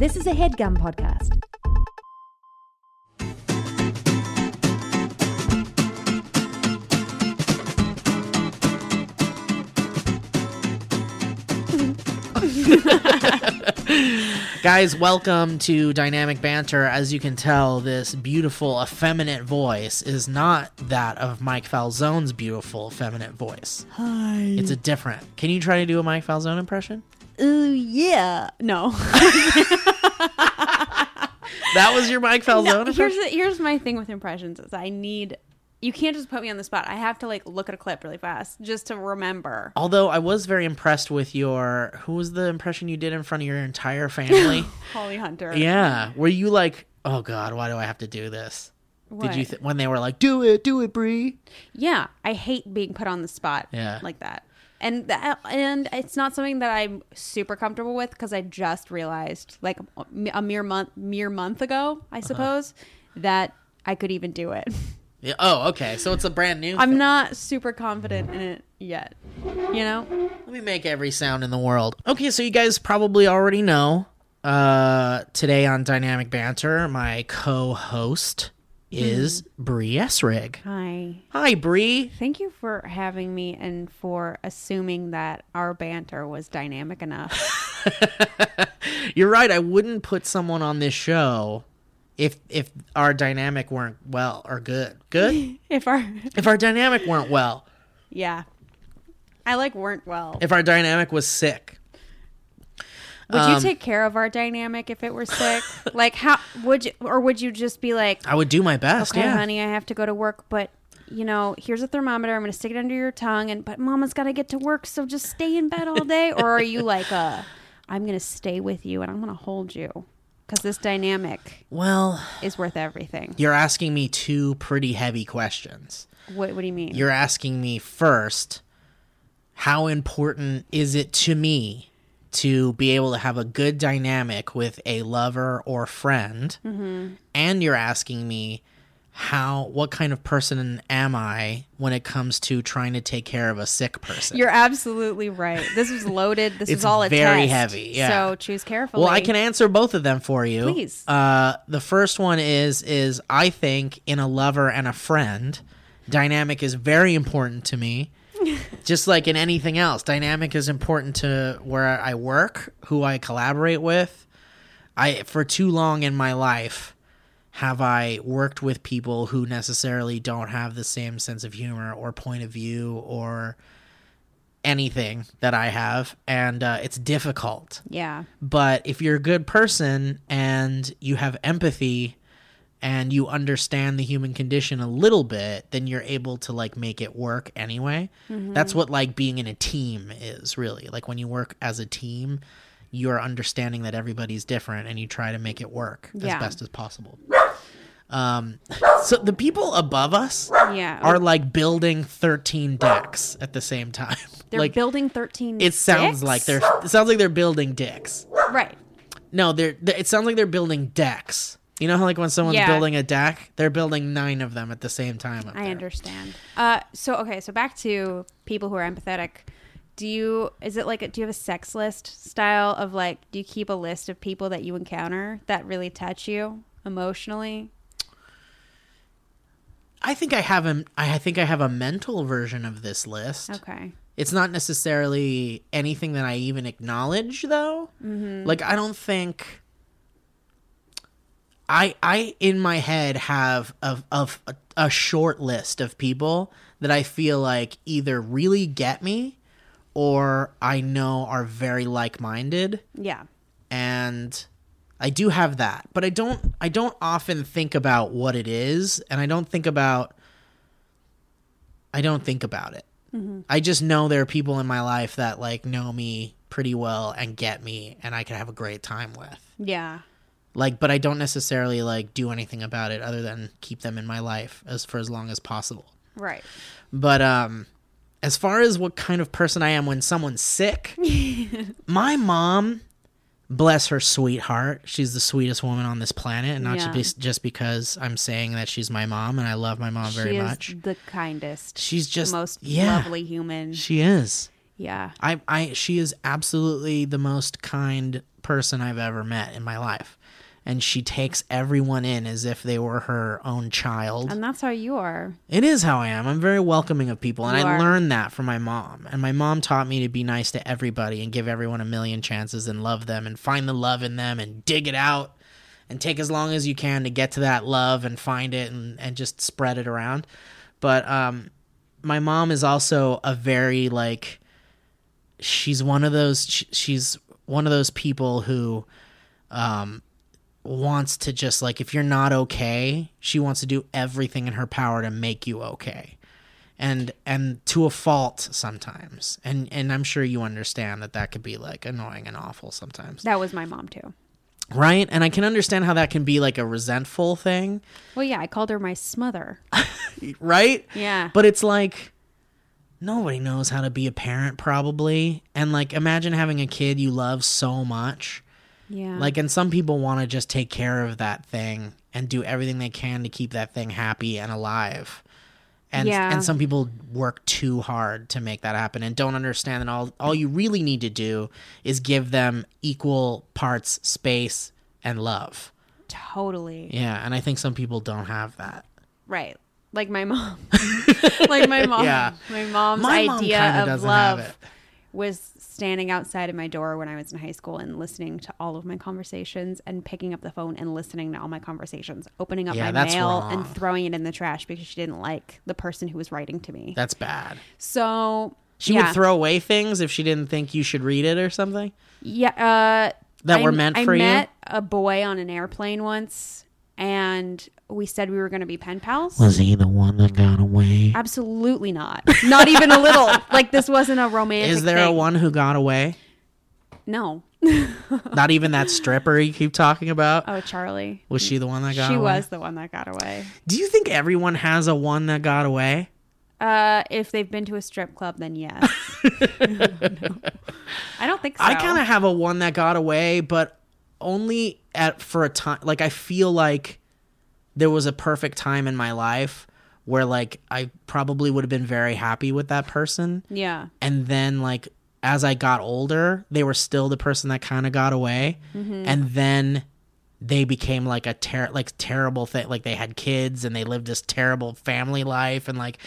This is a headgum podcast. Guys, welcome to Dynamic Banter. As you can tell, this beautiful, effeminate voice is not that of Mike Falzone's beautiful, effeminate voice. Hi. It's a different. Can you try to do a Mike Falzone impression? Ooh, yeah. No. That was your Mike Falzone no here's the, here's my thing with impressions is I need you can't just put me on the spot. I have to like look at a clip really fast just to remember. Although I was very impressed with your. Who was the impression you did in front of your entire family? Holly Hunter. yeah. Were you like, oh God, why do I have to do this? Did you, th- when they were like, do it, do it, Bree? Yeah, I hate being put on the spot. Yeah. like that. And that, and it's not something that I'm super comfortable with because I just realized, like a mere month, mere month ago, Uh-huh. I suppose, that I could even do it. Yeah. Oh, okay. So it's a brand new. I'm thing. not super confident in it yet. You know? Let me make every sound in the world. Okay, so you guys probably already know. Uh, today on Dynamic Banter, my co-host is mm-hmm. Bree Essrig. Hi. Hi, Bree. Thank you for having me and for assuming that our banter was dynamic enough. You're right. I wouldn't put someone on this show if if our dynamic weren't well or good. Good. if our if our dynamic weren't well. yeah, I like weren't well. If our dynamic was sick. Would um, you take care of our dynamic if it were sick? like how would you, or would you just be like, I would do my best. okay, yeah. honey, I have to go to work, but. You know, here's a thermometer. I'm going to stick it under your tongue, and but Mama's got to get to work, so just stay in bed all day. or are you like, uh, I'm going to stay with you and I'm going to hold you because this dynamic Well, is worth everything. you're asking me two pretty heavy questions. What, what do you mean? You're asking me first, how important is it to me to be able to have a good dynamic with a lover or friend? Mm-hmm. And you're asking me how what kind of person am I when it comes to trying to take care of a sick person? You're absolutely right. This was loaded. This is all a very test. heavy, yeah. So choose carefully. well, I can answer both of them for you. Please. Uh, the first one is is I think in a lover and a friend, dynamic is very important to me. Just like in anything else, dynamic is important to where I work, who I collaborate with. I for too long in my life have I worked with people who necessarily don't have the same sense of humor or point of view or anything that I have, and uh, it's difficult. Yeah. But if you're a good person and you have empathy and you understand the human condition a little bit, then you're able to like make it work anyway. That's what like being in a team is really. Like when you work as a team, you're understanding that everybody's different and you try to make it work Yeah. as best as possible. Um so the people above us Yeah. are like building 13 decks at the same time. they're like building 13 it sounds dicks? like they're it sounds like they're building dicks. Right. No, they're, they it sounds like they're building decks. You know how like when someone's Yeah. building a deck, they're building nine of them at the same time. Up I there. understand. Uh so okay, so back to people who are empathetic. Do you is it like a, do you have a sex list style of like do you keep a list of people that you encounter that really touch you emotionally? I think I have a I think I have a mental version of this list. Okay. It's not necessarily anything that I even acknowledge though. Mm-hmm. Like I don't think I I in my head have of of a, a short list of people that I feel like either really get me or I know are very like-minded Yeah. and I do have that, but I don't I don't often think about what it is and I don't think about I don't think about it. Mm-hmm. I just know there are people in my life that like know me pretty well and get me and I can have a great time with. Yeah. Like but I don't necessarily like do anything about it other than keep them in my life as for as long as possible. Right. But um as far as what kind of person I am when someone's sick, my mom, bless her sweetheart, she's the sweetest woman on this planet, and not Yeah. just, be, just because I'm saying that she's my mom and I love my mom very much. the kindest, She's just the most yeah, lovely human. She is. yeah. I I she is absolutely the most kind person I've ever met in my life. And she takes everyone in as if they were her own child. And that's how you are. It is how I am. I'm very welcoming of people, and You I are. learned that from my mom. And my mom taught me to be nice to everybody and give everyone a million chances and love them and find the love in them and dig it out and take as long as you can to get to that love and find it and, and just spread it around. But um, my mom is also a very like she's one of those sh- she's one of those people who um wants to just like if you're not okay she wants to do everything in her power to make you okay and and to a fault sometimes and and i'm sure you understand that that could be like annoying and awful sometimes That was my mom too. right and i can understand how that can be like a resentful thing Well, yeah, I called her my smother. right Yeah. But it's like nobody knows how to be a parent probably. And like imagine having a kid you love so much. Yeah. Like and some people want to just take care of that thing and do everything they can to keep that thing happy and alive. And Yeah. and some people work too hard to make that happen and don't understand that all all you really need to do is give them equal parts space and love. totally. Yeah, and I think some people don't have that. Right. Like my mom. like my mom. Yeah. My mom's My mom idea kinda of love. Was standing outside of my door when I was in high school and listening to all of my conversations and picking up the phone and listening to all my conversations, opening up Yeah, my mail wrong. and throwing it in the trash because she didn't like the person who was writing to me. That's bad. So She yeah. would throw away things if she didn't think you should read it or something Yeah, uh, that I- were meant I for you. met a boy on an airplane once, and we said we were going to be pen pals. Was he the one that got away? Absolutely not. Not even a little. Like this wasn't a romantic. Is there a one who got away? No. Not even that stripper you keep talking about. Oh, Charlie. Was she the one that got She away? was the one that got away. Do you think everyone has a one that got away? Uh, if they've been to a strip club, then yes. I don't think so. I kind of have a one that got away, but only at for a time. Like I feel like there was a perfect time in my life where like I probably would have been very happy with that person, Yeah. and then like as I got older, they were still the person that kind of got away, Mm-hmm. and then they became like a ter- like terrible thing. Like they had kids and they lived this terrible family life, and like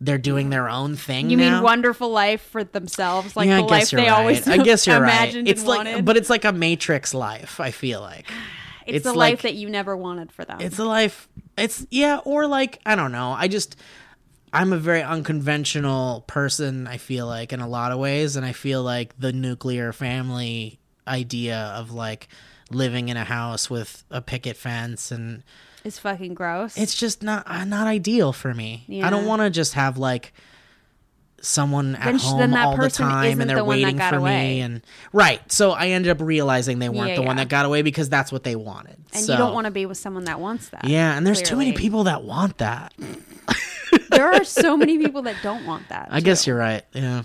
they're doing their own thing. You now. mean wonderful life for themselves, like yeah, the I life you're they right. always I guess you're right. It's like, wanted. but it's like a Matrix life. I feel like it's, it's the like- life that you never wanted for them. it's a life. It's yeah, or like I don't know. I just I'm a very unconventional person. I feel like in a lot of ways, and I feel like the nuclear family idea of like living in a house with a picket fence and It's fucking gross. it's just not uh, not ideal for me. I don't want to just have like someone at Then home then all the time and they're the waiting for away. me and right. So I ended up realizing they weren't Yeah, the one that got away because that's what they wanted. and So- you don't want to be with someone that wants that. Yeah, and there's too many people that want that. there are so many people that don't want that. I guess you're right. Yeah.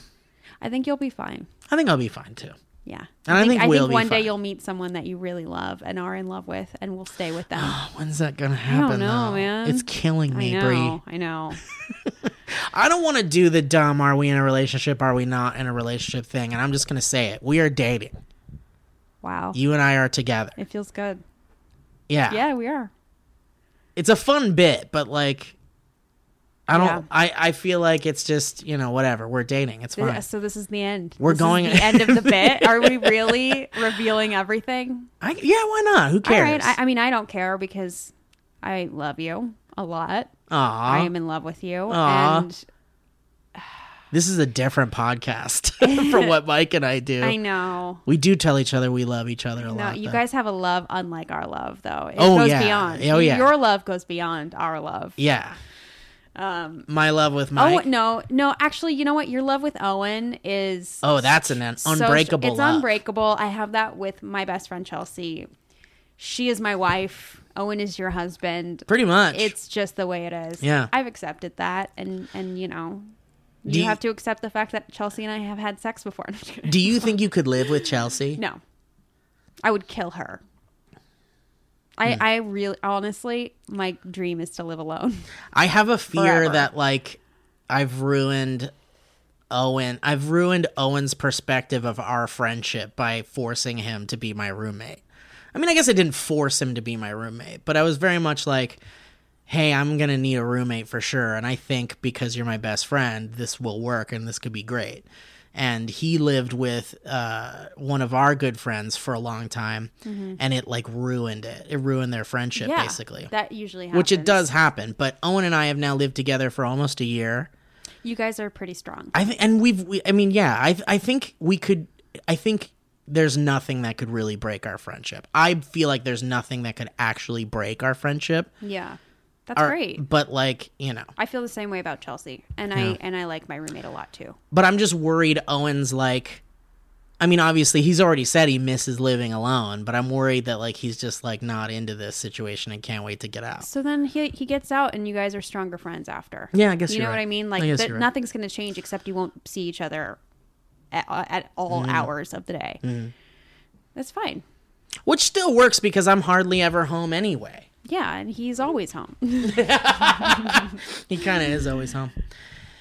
I think you'll be fine. I think I'll be fine too. Yeah. And I think I we'll think one day you'll meet someone that you really love and are in love with, and will stay with them. When's that gonna happen? know, though? man. It's killing I me, know. Bree. I know. I don't want to do the dumb. Are we in a relationship? Are we not in a relationship thing? And I'm just gonna say it. We are dating. Wow. You and I are together. It feels good. Yeah. Yeah, we are. It's a fun bit, but like, I don't. Yeah. I I feel like it's just you know whatever. We're dating. It's fine. So this is the end. We're This is going- the end of the bit. Are we really revealing everything? I, yeah. Why not? Who cares? right. I, I mean, I don't care because I love you a lot. Aw. I am in love with you, Aw. and This is a different podcast from what Mike and I do. I know. We do tell each other we love each other a No, lot. you though. guys have a love unlike our love, though. It Oh, goes yeah. beyond. Oh, yeah. Your love goes beyond our love. Yeah. Um, My love with oh no, no. Actually, you know what? Your love with Owen is Oh, that's an un- so- unbreakable. it's love. unbreakable. I have that with my best friend Chelsea. She is my wife. Owen is your husband. Pretty much. It's just the way it is. Yeah. I've accepted that, and and you know, you, Do you- have to accept the fact that Chelsea and I have had sex before. No, I'm just kidding. Do you think you could live with Chelsea? No. I would kill her. I, Hmm. I really honestly my dream is to live alone. I have a fear Forever. that like I've ruined Owen. I've ruined Owen's perspective of our friendship by forcing him to be my roommate. I mean, I guess I didn't force him to be my roommate, but I was very much like, "Hey, I'm gonna need a roommate for sure," and I think because you're my best friend, this will work and this could be great. And he lived with uh, one of our good friends for a long time, and it like ruined it. It ruined their friendship, yeah, basically. that usually happens. Which it does happen, but Owen and I have now lived together for almost a year. You guys are pretty strong. I think, and we've, we, I mean, yeah, I, I think we could, I think there's nothing that could really break our friendship. I feel like there's nothing that could actually break our friendship. yeah, that's Our- great. But like, you know, I feel the same way about Chelsea, and Yeah. I and I like my roommate a lot too. but I'm just worried Owen's like, I mean, obviously he's already said he misses living alone, but I'm worried that like he's just like not into this situation and can't wait to get out. So then he he gets out, and you guys are stronger friends after. Yeah, I guess you you're know what. I mean. I Like guess that, you're right. nothing's going to change except you won't see each other at, at all Mm-hmm. hours of the day. That's fine. Which still works because I'm hardly ever home anyway. Yeah, and he's always home. He kind of is always home.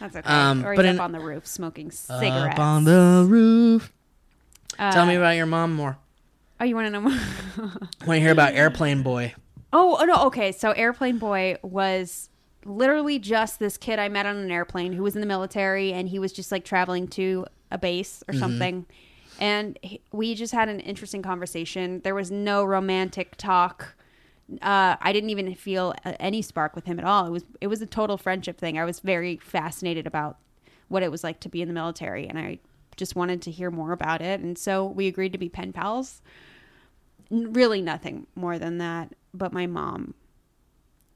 That's okay. Um, or he's but up in- on the roof smoking cigarettes. Up on the roof. Uh, Tell me about your mom more. Oh, you want to know more? I want to hear about Airplane Boy. Oh, oh no, okay. So Airplane Boy was literally just this kid I met on an airplane who was in the military and he was just like traveling to a base or something. And he, we just had an interesting conversation. There was no romantic talk. Uh, I didn't even feel uh, any spark with him at all. It was it was a total friendship thing. I was very fascinated about what it was like to be in the military, and I just wanted to hear more about it. And so we agreed to be pen pals really nothing more than that. But my mom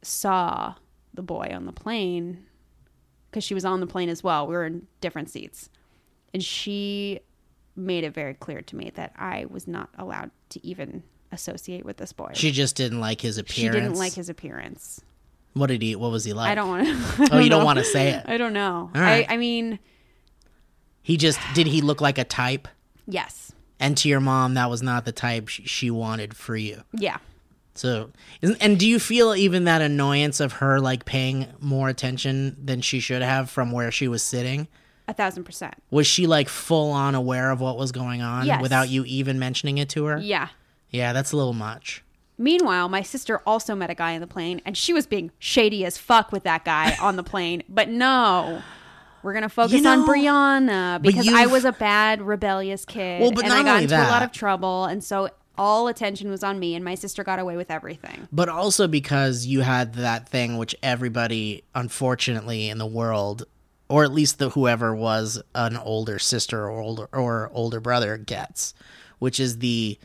saw the boy on the plane because she was on the plane as well. We were in different seats. And she made it very clear to me that I was not allowed to even associate with this boy. She just didn't like his appearance. She didn't like his appearance. What did he? What was he like? I don't want to. Oh, you don't want to say it. I don't know. All right. I, I mean, He just did. He look like a type. yes. And to your mom, that was not the type she, she wanted for you. Yeah. So, and do you feel even that annoyance of her like paying more attention than she should have from where she was sitting? A thousand percent. Was she like full on aware of what was going on Yes. without you even mentioning it to her? Yeah. Yeah, that's a little much. Meanwhile, my sister also met a guy on the plane, and she was being shady as fuck with that guy on the plane. But no, we're gonna focus You know, on Brianna because I was a bad, rebellious kid, Well, but and I got into a lot of trouble, and so all attention was on me, and my sister got away with everything. But also because you had that thing which everybody, unfortunately, in the world, or at least the whoever was an older sister or older or older brother gets, which is the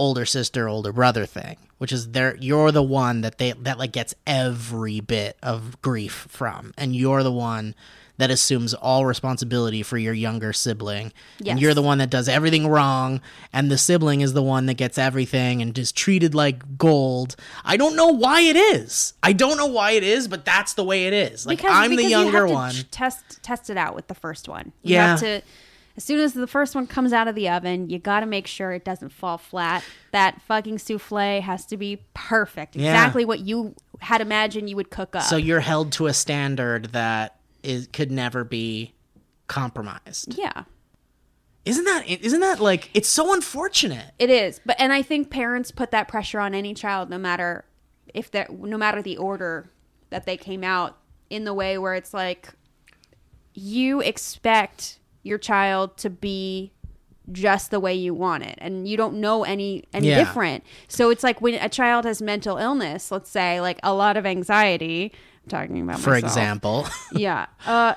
older sister older brother thing, which is there you're the one that they that like gets every bit of grief from, and you're the one that assumes all responsibility for your younger sibling. Yes. And you're the one that does everything wrong, and the sibling is the one that gets everything and is treated like gold. I don't know why it is. I don't know why it is, but that's the way it is. Like I'm the because you younger to one. Test test it out with the first one. You Yeah. have to. As soon as the first one comes out of the oven, you got to make sure it doesn't fall flat. That fucking souffle has to be perfect. Yeah. Exactly what you had imagined you would cook up. so you're held to a standard that is could never be compromised. yeah. Isn't that isn't that like it's so unfortunate? It is, but and I think parents put that pressure on any child, no matter if that, no matter the order that they came out in the way where it's like you expect your child to be just the way you want it, and you don't know any any Yeah. different. So it's like when a child has mental illness, let's say like a lot of anxiety. I'm talking about For myself example. yeah. Uh,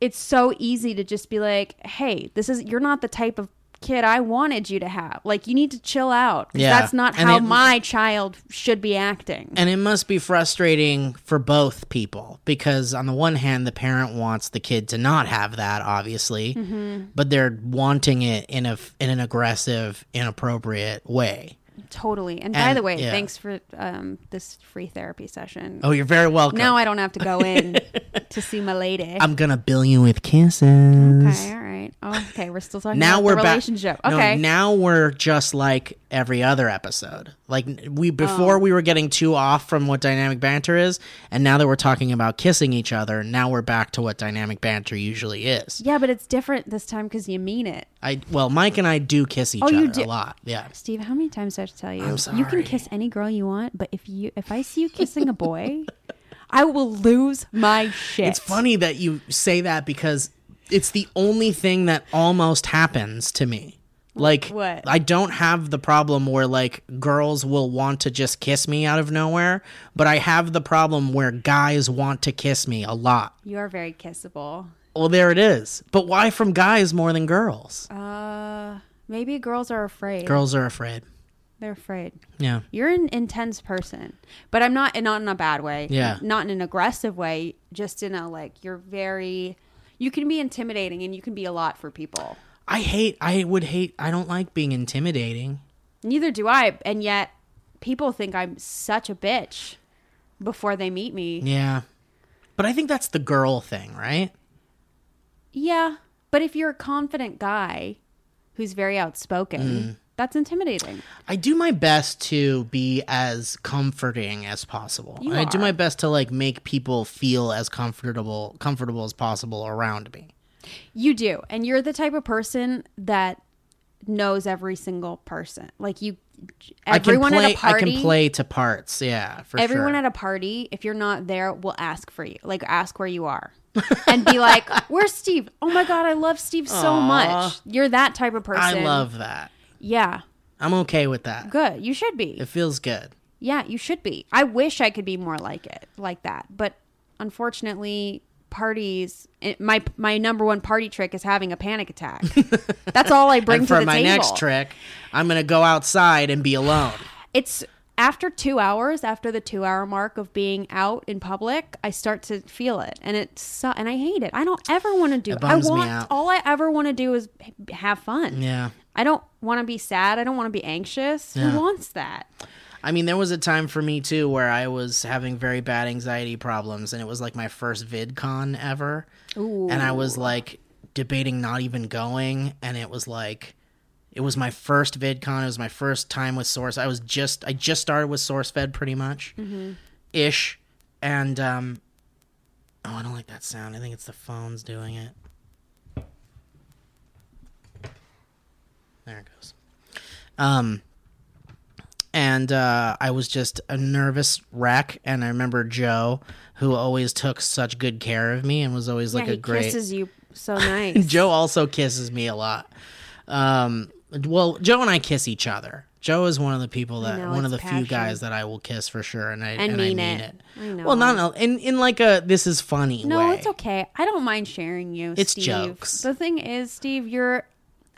it's so easy to just be like, "Hey, this is you're not the type of kid I wanted you to have. Like, you need to chill out. Yeah. that's not And how it- my child should be acting." And it must be frustrating for both people because, on the one hand, the parent wants the kid to not have that, obviously, Mm-hmm. but they're wanting it in a in an aggressive, inappropriate way. Totally. And, by And- the way, yeah. thanks for um, this free therapy session. Oh, you're very welcome. now I don't have to go in to see my lady. I'm gonna bill you with kisses. okay, all right. Oh, okay, we're still talking Now about we're relationship. No, Okay. now we're just like every other episode. Like we before we were getting too off from what dynamic banter is, and now that we're talking about kissing each other, now we're back to what dynamic banter usually is. Yeah, but it's different this time because you mean it. I well, Mike and I do kiss each Oh, other a lot. Yeah. Steve, how many times have to tell you? You can kiss any girl you want, but if you if I see you kissing a boy, I will lose my shit. It's funny that you say that because it's the only thing that almost happens to me. Like What? I don't have the problem where like girls will want to just kiss me out of nowhere, but I have the problem where guys want to kiss me a lot. You are very kissable. Well, there it is. But why from guys more than girls? Uh, maybe girls are afraid. Girls are afraid. They're afraid. Yeah. You're an intense person, but I'm not. and Not in a bad way. Yeah. Not in an aggressive way. Just in a like you're very. You can be intimidating, and you can be a lot for people. I hate I would hate I don't like being intimidating. Neither do I, and yet people think I'm such a bitch before they meet me. Yeah. But I think that's the girl thing, right? Yeah, but if you're a confident guy who's very outspoken, Mm. That's intimidating. I do my best to be as comforting as possible. You I do my best to like make people feel as comfortable comfortable as possible around me. You do, and you're the type of person that knows every single person. Like you, everyone I can play at a party. I can play to parts, yeah, for sure. Everyone sure. at a party, if you're not there, will ask for you. Like ask where you are. and be like, "Where's Steve? Oh my god, I love Steve so much." You're that type of person. I love that. Yeah, I'm okay with that. good. You should be. It feels good. Yeah, you should be. I wish I could be more like it, like that. But unfortunately, parties. it- My my number one party trick is having a panic attack. That's all I bring and to for my next trick, I'm going to go outside and be alone. It's after two hours, after the two hour mark of being out in public, I start to feel it, and it su- and I hate it. I don't ever want to do. It I bums me want all I ever want to do is have fun. Yeah. I don't want to be sad. I don't want to be anxious. Yeah. Who wants that? I mean, there was a time for me too where I was having very bad anxiety problems, and it was like my first VidCon ever. And I was like debating not even going, and it was like, it was my first VidCon. It was my first time with Source. I was just, I just started with SourceFed pretty much, ish, and um, oh, I don't like that sound. I think it's the phone's doing it. There it goes. Um, and uh, I was just a nervous wreck. And I remember Joe, who always took such good care of me and was always like a great. kisses you so nice. Joe also kisses me a lot. Um, well, Joe and I kiss each other. Joe is one of the people that know, one of the it's few guys that I will kiss for sure, and I And and, mean I mean it. it. Well, not in, in in like a this is funny No, way. it's okay. I don't mind sharing you. It's Steve. jokes. The thing is, Steve, you're.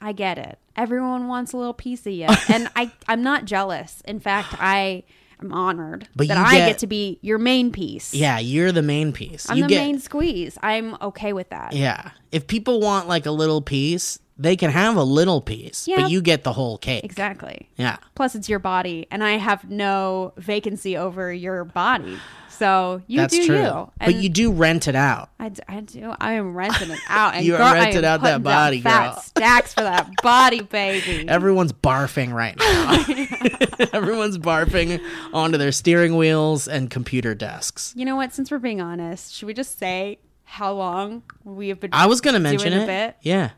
I get it. Everyone wants a little piece of you, and I. I'm not jealous. In fact, I. am honored But that I get- get to be your main piece. Yeah, you're the main piece. I'm you the get main squeeze. I'm okay with that. yeah. If people want like a little piece, they can have a little piece, Yeah. but you get the whole cake. Exactly. Yeah. Plus, it's your body, and I have no vacancy over your body. So you That's do true. you. but you do rent it out. I, d- I do. I am renting it out. And You are girl, I renting out that body, fat girl. Stacks for that body, baby. Everyone's barfing right now. Everyone's barfing onto their steering wheels and computer desks. You know what? Since we're being honest, should we just say how long we have been? I was going to mention it. bit? Yeah.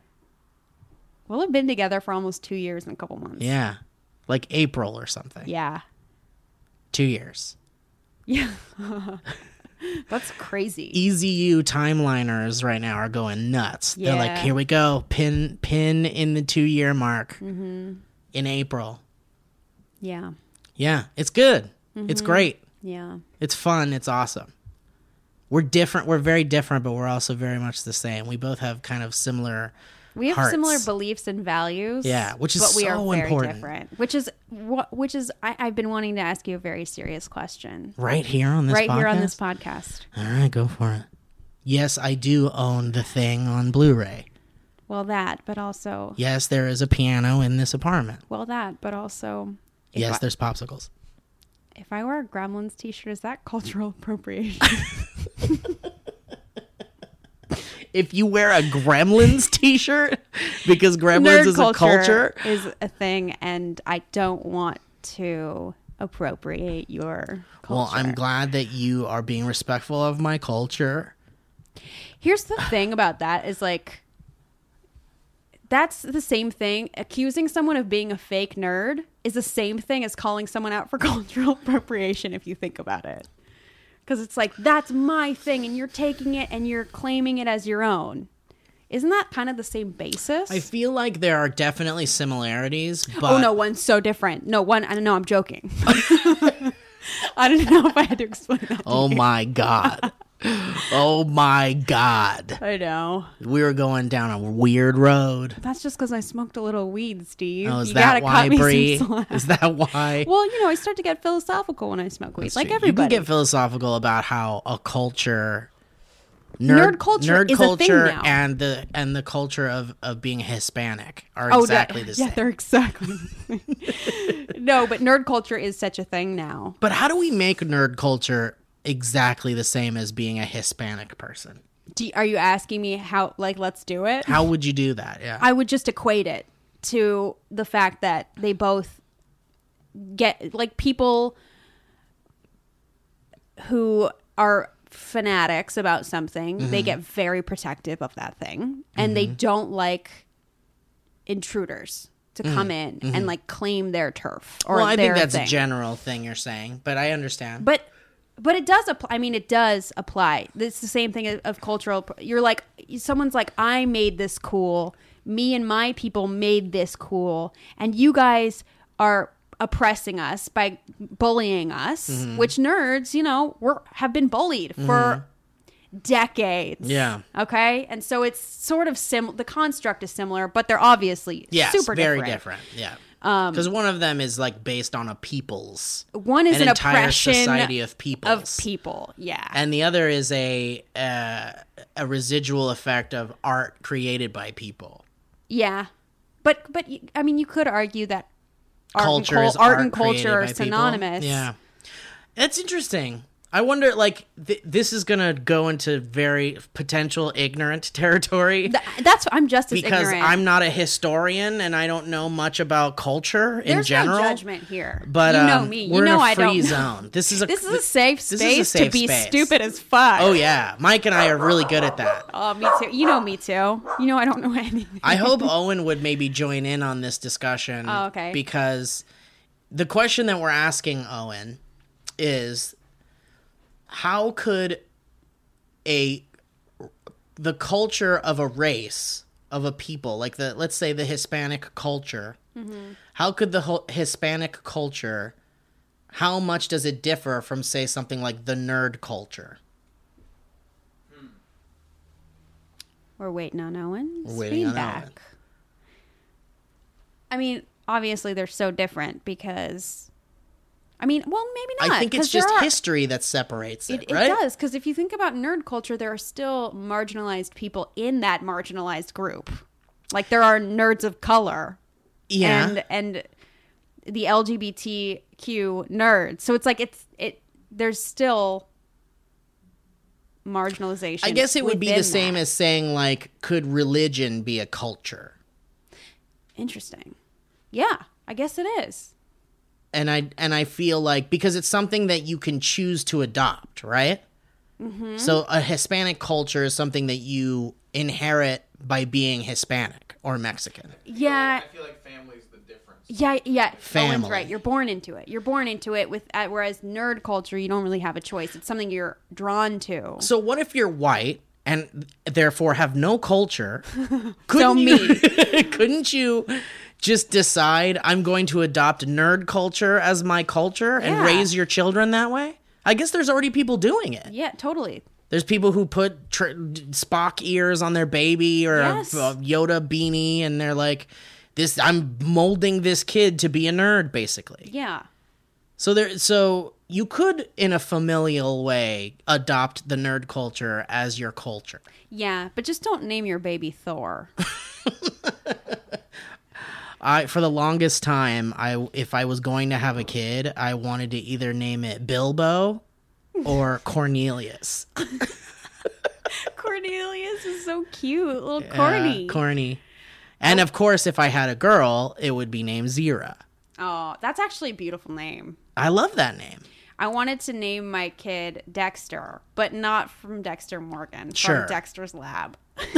We'll have been together for almost two years and a couple months. Yeah. Like April or something. Yeah. Two years. Yeah. That's crazy. Easy, EZU timeliners right now are going nuts. They're like, here we go. Pin pin in the two year mark Mm-hmm. in April. Yeah. Yeah. It's good. It's Mm-hmm. great. Yeah. It's fun. It's awesome. We're different. We're very different, but we're also very much the same. We both have kind of similar. We have Hearts. similar beliefs and values. Yeah, which is but we are so very important. different. Which is what? Which is I, I've been wanting to ask you a very serious question Right here on this right here on podcast? this podcast. All right, go for it. Yes, I do own the thing on Blu ray. Well, that, but also, Yes, there is a piano in this apartment. well, that, but also, yes, I, there's popsicles. if I wear a Gremlins T-shirt, is that cultural appropriation? If you wear a Gremlins t shirt, because Gremlins is a culture. is a thing, and I don't want to appropriate your culture. Well, I'm glad that you are being respectful of my culture. Here's the thing about that is like that's the same thing. Accusing someone of being a fake nerd is the same thing as calling someone out for cultural appropriation if you think about it. Cuz it's like that's my thing and you're taking it and you're claiming it as your own. Isn't that kind of the same basis? I feel like there are definitely similarities, oh, but oh no, one's so different. No, one I don't know, I'm joking. I don't know if I had to explain that. to oh you. my god. oh my god. I know. We were going down a weird road. That's just because I smoked a little weed, Steve. Oh, is you that gotta why, cut me some Bree? Is that why? Well, you know, I start to get philosophical when I smoke weed, like You everybody. can get philosophical about how a culture, Nerd culture nerd a thing culture, and the and the culture of of being Hispanic are Oh, exactly that- the same. Yeah, they're exactly. no, but nerd culture is such a thing now. But how do we make nerd culture exactly the same as being a Hispanic person? Do, are you asking me how? Like, let's do it. How would you do that? Yeah. I would just equate it to the fact that they both get like people who are fanatics about something, they Mm-hmm. get very protective of that thing and they don't like intruders to come in and like claim their turf or Mm-hmm. well, I think that's thing. a general thing you're saying, but I understand. But but it does apply. I mean, it does apply. It's the same thing of, cultural. You're like someone's like, I made this cool. Me and my people made this cool, and you guys are oppressing us by bullying us. Mm-hmm. Which nerds, you know, we're have been bullied for decades. Yeah. Okay, and so it's sort of sim. The construct is similar, but they're obviously yes, super very different. Different. Yeah. Because one of them is like based on a people's One is an an, entire society of people. of people. Yeah. and the other is a uh, a residual effect of art created by people. Yeah, but but I mean, you could argue that art Culture and, is art art and culture are by people. synonymous. Yeah, it's interesting. I wonder, like, th- this is gonna go into very potential ignorant territory Th- that's I'm just as because ignorant. I'm not a historian and I don't know much about culture in There's general. no judgment here. But you know um, me. we're you know in a I free don't. zone. This is a This is a safe this is a space to be space. stupid as fuck. Oh yeah, Mike and I are really good at that. Oh, me too. You know me too. You know I don't know anything. I hope Owen would maybe join in on this discussion. Oh, okay. Because the question that we're asking Owen is how could a the culture of a race of a people like the let's say the Hispanic culture Mm-hmm. how could the Hispanic culture how much does it differ from say something like the nerd culture We're waiting on Owen's We're waiting on feedback. Owen. I mean, obviously they're so different because. I mean, well, maybe not. I think it's just are- history that separates it, It, it does because if you think about nerd culture, there are still marginalized people in that marginalized group. Like there are nerds of color, Yeah. and and the LGBTQ nerds. So it's like it's it. There's still marginalization. I guess it would be the within same as saying like, could religion be a culture? interesting. Yeah, I guess it is. And I and I feel like because it's something that you can choose to adopt, right? Mm-hmm. So a Hispanic culture is something that you inherit by being Hispanic or Mexican. Yeah, I feel like family's the difference. Yeah, yeah. Owen's Family. right. You're born into it. You're born into it. With uh, whereas nerd culture, you don't really have a choice. It's something you're drawn to. So what if you're white and therefore have no culture? So Couldn't me. you, couldn't you just decide I'm going to adopt nerd culture as my culture and Yeah. raise your children that way? I guess there's already people doing it. Yeah, totally. There's people who put tr- Spock ears on their baby or Yes. a, a Yoda beanie, and they're like, "This, I'm molding this kid to be a nerd, basically." Yeah. So there, so you could, in a familial way, adopt the nerd culture as your culture. Yeah, but just don't name your baby Thor. I, for the longest time, I if I was going to have a kid, I wanted to either name it Bilbo or Cornelius. Cornelius is so cute, little Uh, corny. corny. And of course, if I had a girl, it would be named Zira. Oh, that's actually a beautiful name. I love that name. I wanted to name my kid Dexter, but not from Dexter Morgan, Sure. from Dexter's Lab.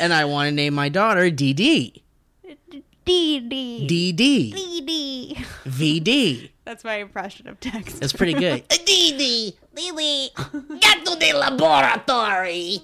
And I want to name my daughter DD. Dee Dee. DD. Dee Dee. VD. That's my impression of Dexter. That's pretty good. DD. Lily. Get to the laboratory.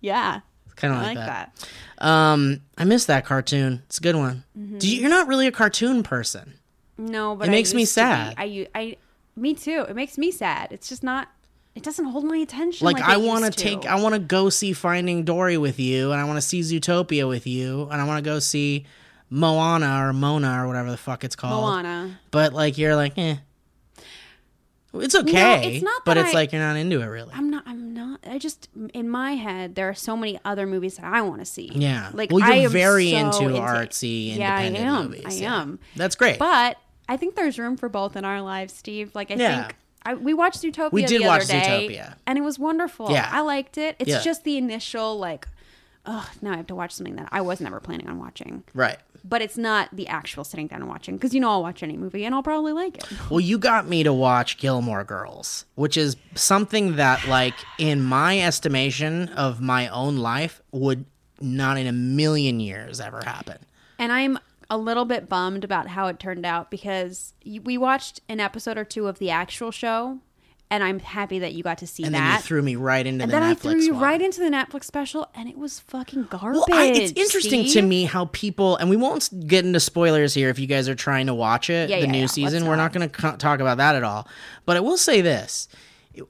Yeah, It's Kind I of like like, that. that. Um, I miss that cartoon. It's a good one. Mm-hmm. Do you, you're not really a cartoon person. No, but It I makes me used to be. sad. I, u- I, me too. It makes me sad. It's just not. It doesn't hold my attention. Like, Like, I it want to used take, I want to go see Finding Dory with you, and I want to see Zootopia with you, and I want to go see Moana or Mona or whatever the fuck it's called. Moana. But like, you're like, eh. It's okay, it's not but it's I- like you're not into it really. I'm not. I'm not. I just in my head there are so many other movies that I want to see. Yeah. like well, I you're am very so into, into artsy, Yeah, I independent am. movies. I yeah. am. That's great. But I think there's room for both in our lives, Steve. Like I Yeah. think I, we watched Zootopia. We did the watch other day, Zootopia. and it was wonderful. Yeah. I liked it. It's Yeah. just the initial like, oh, now I have to watch something that I was never planning on watching. right. But it's not the actual sitting down and watching because you know I'll watch any movie and I'll probably like it. Well, you got me to watch Gilmore Girls, which is something that, like, in my estimation of my own life, would not in a million years ever happen. And I'm a little bit bummed about how it turned out because we watched an episode or two of the actual show, and I'm happy that you got to see that. And then you threw me right into and the then Netflix I threw you one. right into the Netflix special, and it was fucking garbage. Well, I, it's interesting to me how people, and we won't get into spoilers here if you guys are trying to watch it, Yeah, the yeah, new yeah. season. Let's We're not. not going to co- talk about that at all. But I will say this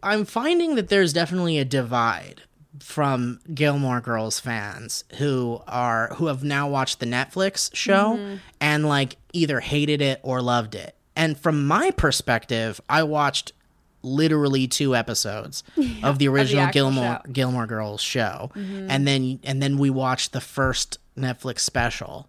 I'm finding that there's definitely a divide from Gilmore Girls fans who are who have now watched the Netflix show Mm-hmm. and like either hated it or loved it. And from my perspective, I watched literally two episodes of the original actual Gilmore show. Mm-hmm. Gilmore Girls show, and then and then we watched the first Netflix special,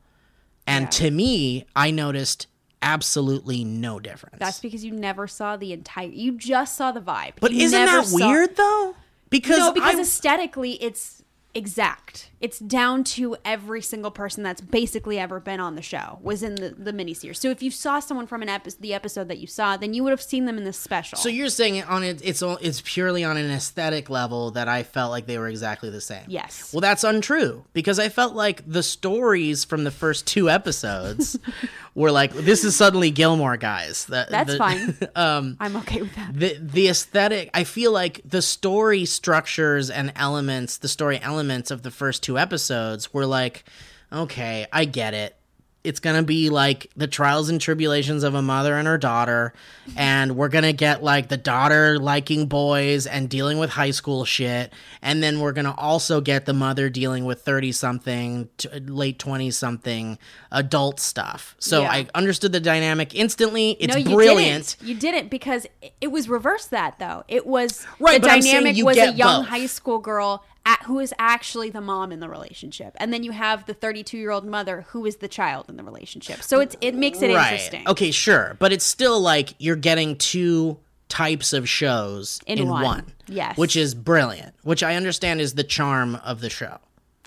and Yeah. to me, I noticed absolutely no difference. That's because you never saw the entire. You just saw the vibe. but You isn't that saw- weird though? Because No, because I, aesthetically, it's exact. It's down to every single person that's basically ever been on the show was in the the miniseries. So if you saw someone from an epi- the episode that you saw, then you would have seen them in this special. so you're saying on it, it's it's purely on an aesthetic level that I felt like they were exactly the same. yes. Well, that's untrue because I felt like the stories from the first two episodes were like, this is suddenly Gilmore guys. The- That's the- fine. um, I'm okay with that. the the aesthetic. I feel like the story structures and elements, the story elements of the first two episodes were like, okay, I get it. It's gonna be like the trials and tribulations of a mother and her daughter, and we're gonna get like the daughter liking boys and dealing with high school shit, and then we're gonna also get the mother dealing with thirty something, to late twenty something adult stuff. So Yeah. I understood the dynamic instantly. It's no, you brilliant. didn't. You didn't because it- was reversed. That though, it was Right, The but I'm saying dynamic was a young both. high school girl at, who is actually the mom in the relationship, and then you have the 32 year old mother who is the child in the relationship. So it's it makes it interesting. Okay, sure, but it's still like you're getting two types of shows in, In one. one. Yes. which is brilliant. Which I understand is the charm of the show,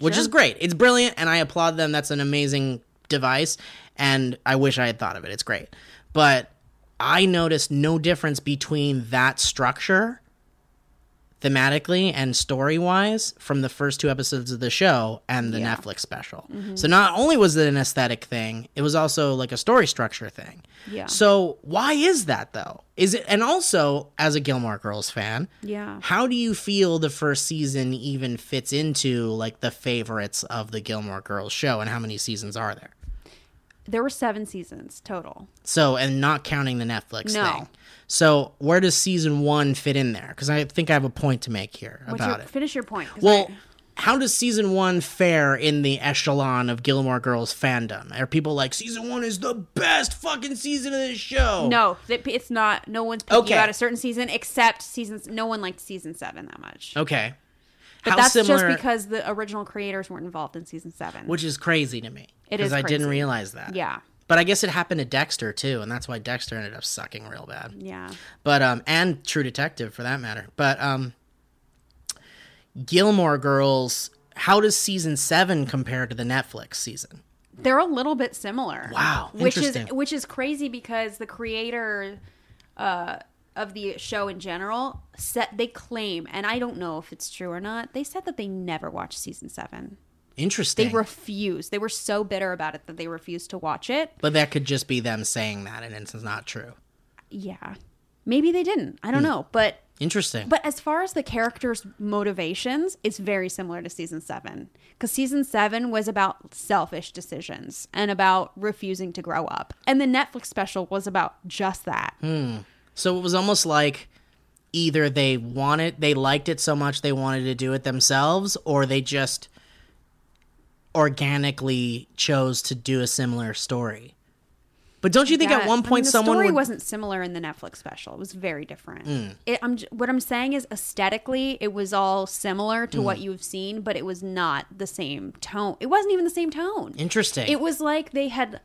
which is great. It's brilliant, and I applaud them. That's an amazing device, and I wish I had thought of it. It's great, but I noticed no difference between that structure thematically and story wise from the first two episodes of the show and the Yeah. Netflix special. Mm-hmm. So not only was it an aesthetic thing, it was also like a story structure thing. Yeah. So why is that though? Is it and also as a Gilmore Girls fan, Yeah. how do you feel the first season even fits into like the favorites of the Gilmore Girls show and how many seasons are there? There were seven seasons total. So and not counting the Netflix No. thing. So where does season 1 fit in there? Cuz I think I have a point to make here What's about your, it. Finish your point. Well, I- how does season one fare in the echelon of Gilmore Girls fandom? Are people like season one is the best fucking season of this show? no, it's not. No one's picking Okay. out a certain season except seasons. No one liked season seven that much. Okay. But how that's similar? just because the original creators weren't involved in season seven. which is crazy to me. It is. because is I didn't realize that. yeah, But I guess it happened to Dexter too, and that's why Dexter ended up sucking real bad. yeah. But um, and True Detective for that matter. But um, Gilmore Girls how does season seven compare to the Netflix season? They're a little bit similar. Wow, which is which is crazy because the creator uh, of the show in general said they claim, and I don't know if it's true or not. They said that they never watched season seven. Interesting. They refused. They were so bitter about it that they refused to watch it. but that could just be them saying that, and it's not true. Yeah, maybe they didn't. I don't Hmm. know, but Interesting. But as far as the characters' motivations, it's very similar to season seven. Because season seven was about selfish decisions and about refusing to grow up. And the Netflix special was about just that. So it was almost like either they wanted, they liked it so much they wanted to do it themselves, or they just organically chose to do a similar story. But don't you think Yeah, at one I mean, point the someone story would, wasn't similar in the Netflix special. It was very different. It, I'm, what I'm saying is aesthetically, it was all similar to Hmm. what you've seen, but it was not the same tone. It wasn't even the same tone. interesting? It was like they had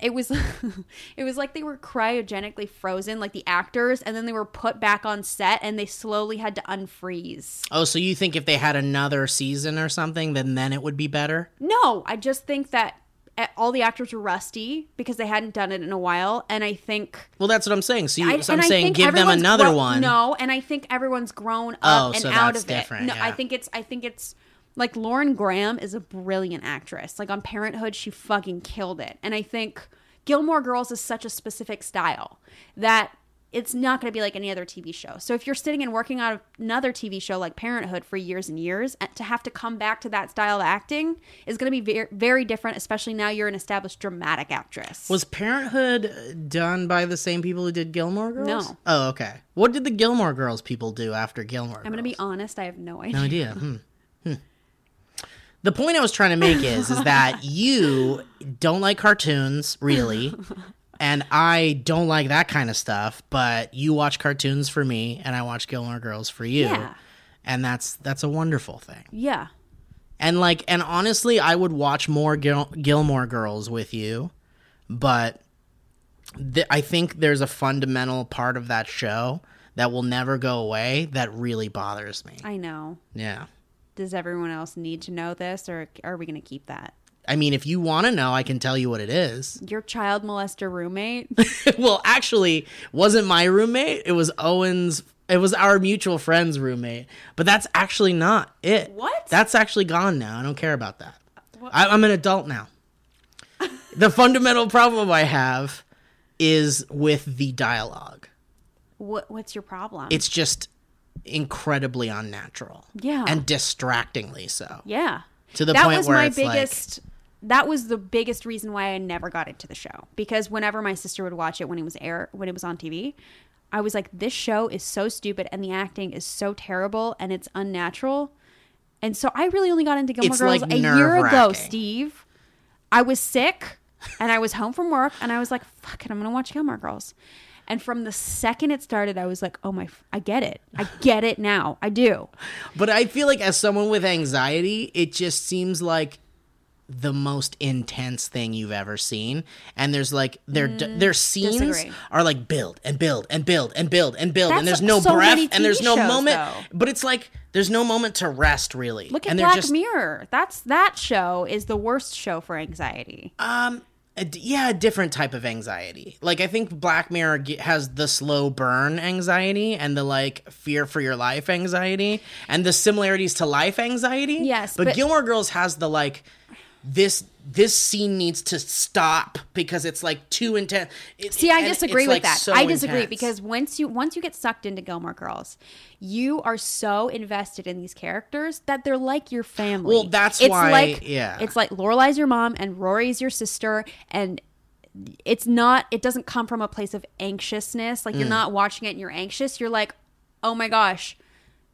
it was it was like they were cryogenically frozen like the actors and then they were put back on set and they slowly had to unfreeze. oh, so you think if they had another season or something, then then it would be better? No, I just think that eh, all the actors were rusty because they hadn't done it in a while and I think Well, that's what I'm saying. So, you, I, so i'm saying give them another grow- one. No, and I think everyone's grown up Oh, and so out that's of it. different, No, I think it's I think it's like Lauren Graham is a brilliant actress. Like on Parenthood, she fucking killed it. And I think Gilmore Girls is such a specific style that it's not going to be like any other TV show. So if you're sitting and working on another TV show like Parenthood for years and years, to have to come back to that style of acting is going to be very, very different, especially now you're an established dramatic actress. Was Parenthood done by the same people who did Gilmore Girls? No. Oh, okay. What did the Gilmore Girls people do after Gilmore I'm going to be honest, I have no idea. No idea. Hmm. Hmm. The point I was trying to make is is that you don't like cartoons really, and I don't like that kind of stuff. But you watch cartoons for me, and I watch Gilmore Girls for you, Yeah. and that's that's a wonderful thing. Yeah. And like, and honestly, I would watch more Gil- Gilmore Girls with you, but th- I think there's a fundamental part of that show that will never go away that really bothers me. I know. Yeah. Does everyone else need to know this, or are we going to keep that? I mean, if you want to know, I can tell you what it is. Your child molester roommate? well, actually, wasn't my roommate. It was Owen's. It was our mutual friend's roommate. But that's actually not it. What? That's actually gone now. I don't care about that. Uh, I, I'm an adult now. the fundamental problem I have is with the dialogue. what, what's your problem? It's just incredibly unnatural. Yeah. And distractingly so. yeah. To the that point was where my it's like- biggest. that was the biggest reason why I never got into the show because whenever my sister would watch it when it was air when it was on TV, I was like, this show is so stupid and the acting is so terrible and it's unnatural. And so I really only got into Gilmore It's, Girls like, a year ago. Steve. I was sick and I was home from work and I was like, fuck it, I'm gonna watch Gilmore Girls. And from the second it started, I was like, oh my, I get it. I get it now. I do. But I feel like as someone with anxiety, it just seems like the most intense thing you've ever seen. And there's like their their scenes Mm, disagree. are like build and build and build and build and build and there's no so breath and there's no shows, moment. though. But it's like there's no moment to rest really. Look at and Black just Mirror. That's that show is the worst show for anxiety. um yeah, a different type of anxiety. Like I think Black Mirror has the slow burn anxiety and the like fear for your life anxiety and the similarities to life anxiety. Yes, but, but- Gilmore Girls has the like this this scene needs to stop because it's like too intense. It- See, I disagree with like, that. so I disagree intense. because once you once you get sucked into Gilmore Girls, you are so invested in these characters that they're like your family. Well, that's it's why- Like, yeah. it's like Lorelai's your mom and Rory's your sister, and it's not. It doesn't come from a place of anxiousness. Like Mm. you're not watching it and you're anxious. You're like, oh my gosh.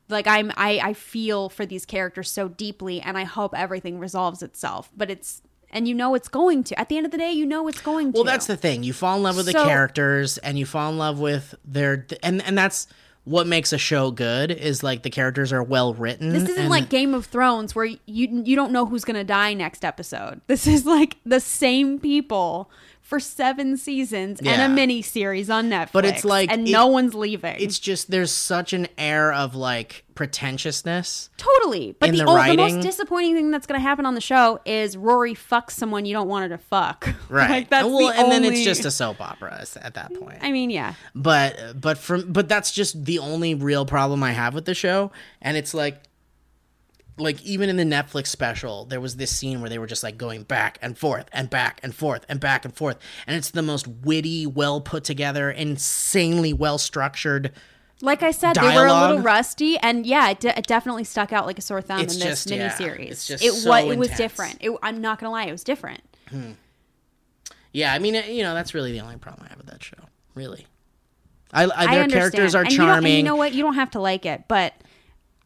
Like I'm, I, I feel for these characters so deeply, and I hope everything resolves itself. But it's, and you know it's going to. At the end of the day, you know it's going to. Well, that's the thing. You fall in love with the characters, and you fall in love with their, and and that's what makes a show good. Is like the characters are well written. This isn't like Game of Thrones where you you don't know who's gonna die next episode. This is like the same people for seven seasons Yeah. and a mini series on Netflix. But it's like- and it- no one's leaving. It's just there's such an air of like pretentiousness. totally. But the, the oh, the most disappointing thing that's going to happen on the show is Rory fucks someone you don't want her to fuck. Right. like that's well, the and then it's just a soap opera at that point. I mean, yeah. but but from but that's just the only real problem I have with the show and it's like like even in the Netflix special there was this scene where they were just like going back and forth and back and forth and back and forth and it's the most witty well put together insanely well structured Like I said, they were a little rusty, and yeah, it, de- it definitely stuck out like a sore thumb It's in this just- yeah, miniseries. it's just it so was it was different. It, I'm not gonna lie, it was different. Hmm. yeah I mean you know that's really the only problem I have with that show really I, I I their understand. characters are and charming and you know what? You don't have to like it, but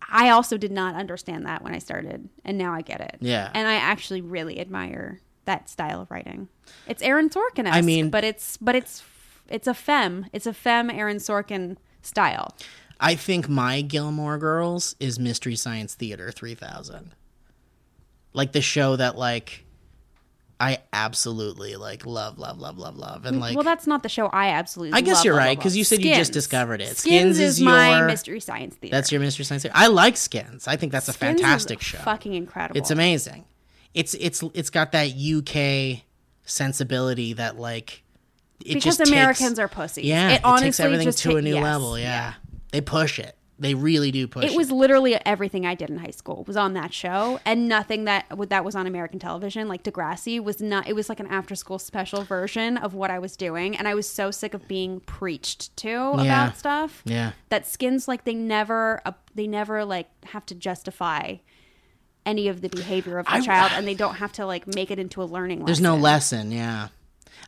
I also did not understand that when I started, and now I get it. Yeah. and I actually really admire that style of writing. It's Aaron Sorkin. I mean- but it's but it's it's a femme. It's a femme Aaron Sorkin style. I think my Gilmore Girls is Mystery Science Theater 3000. Like the show that like I absolutely like love love love love love and mm, like well, that's not the show I absolutely. I guess love, you're love, right, because you said you just discovered it. Skins, Skins is, is my your- mystery science theater. that's your Mystery Science Theater. I like Skins. I think that's a Skins is fantastic show. Fucking incredible. It's amazing. It's it's it's got that UK sensibility that like it just. because Americans takes, are pussies. yeah it it, honestly takes everything to a new yes, level yeah. they push it they really do push It was literally everything I did in high school was on that show, and nothing that that was on American television, like Degrassi, was not. It was like an after-school special version of what I was doing, and I was so sick of being preached to Yeah. about stuff. yeah That skins like they never, uh, they never like have to justify any of the behavior of the I- child, and they don't have to like make it into a learning. There's lesson. no lesson, yeah.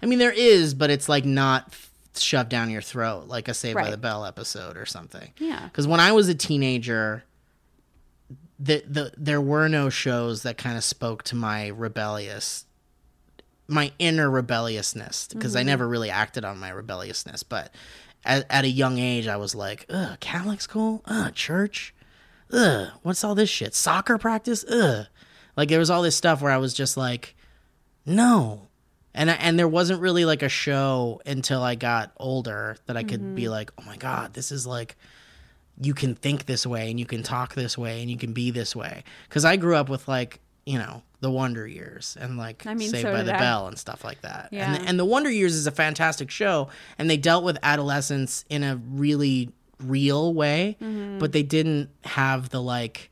I mean, there is, but it's like not shoved down your throat like a Saved by the Bell episode or something. Yeah. Because when I was a teenager, the, the there were no shows that kind of spoke to my rebellious, my inner rebelliousness. Because I mm-hmm. never really acted on my rebelliousness, but at, at a young age, I was like, "Ugh, Catholic school, ugh, church, ugh, what's all this shit? Soccer practice, ugh." Like there was all this stuff where I was just like, no. And I, and there wasn't really like a show until I got older that I could be like, "Oh my god, this is like you can think this way and you can talk this way and you can be this way." Cuz I grew up with like, you know, The Wonder Years and like I mean, Saved so by the I. Bell and stuff like that. Yeah. And and The Wonder Years is a fantastic show and they dealt with adolescence in a really real way, Mm-hmm. but they didn't have the like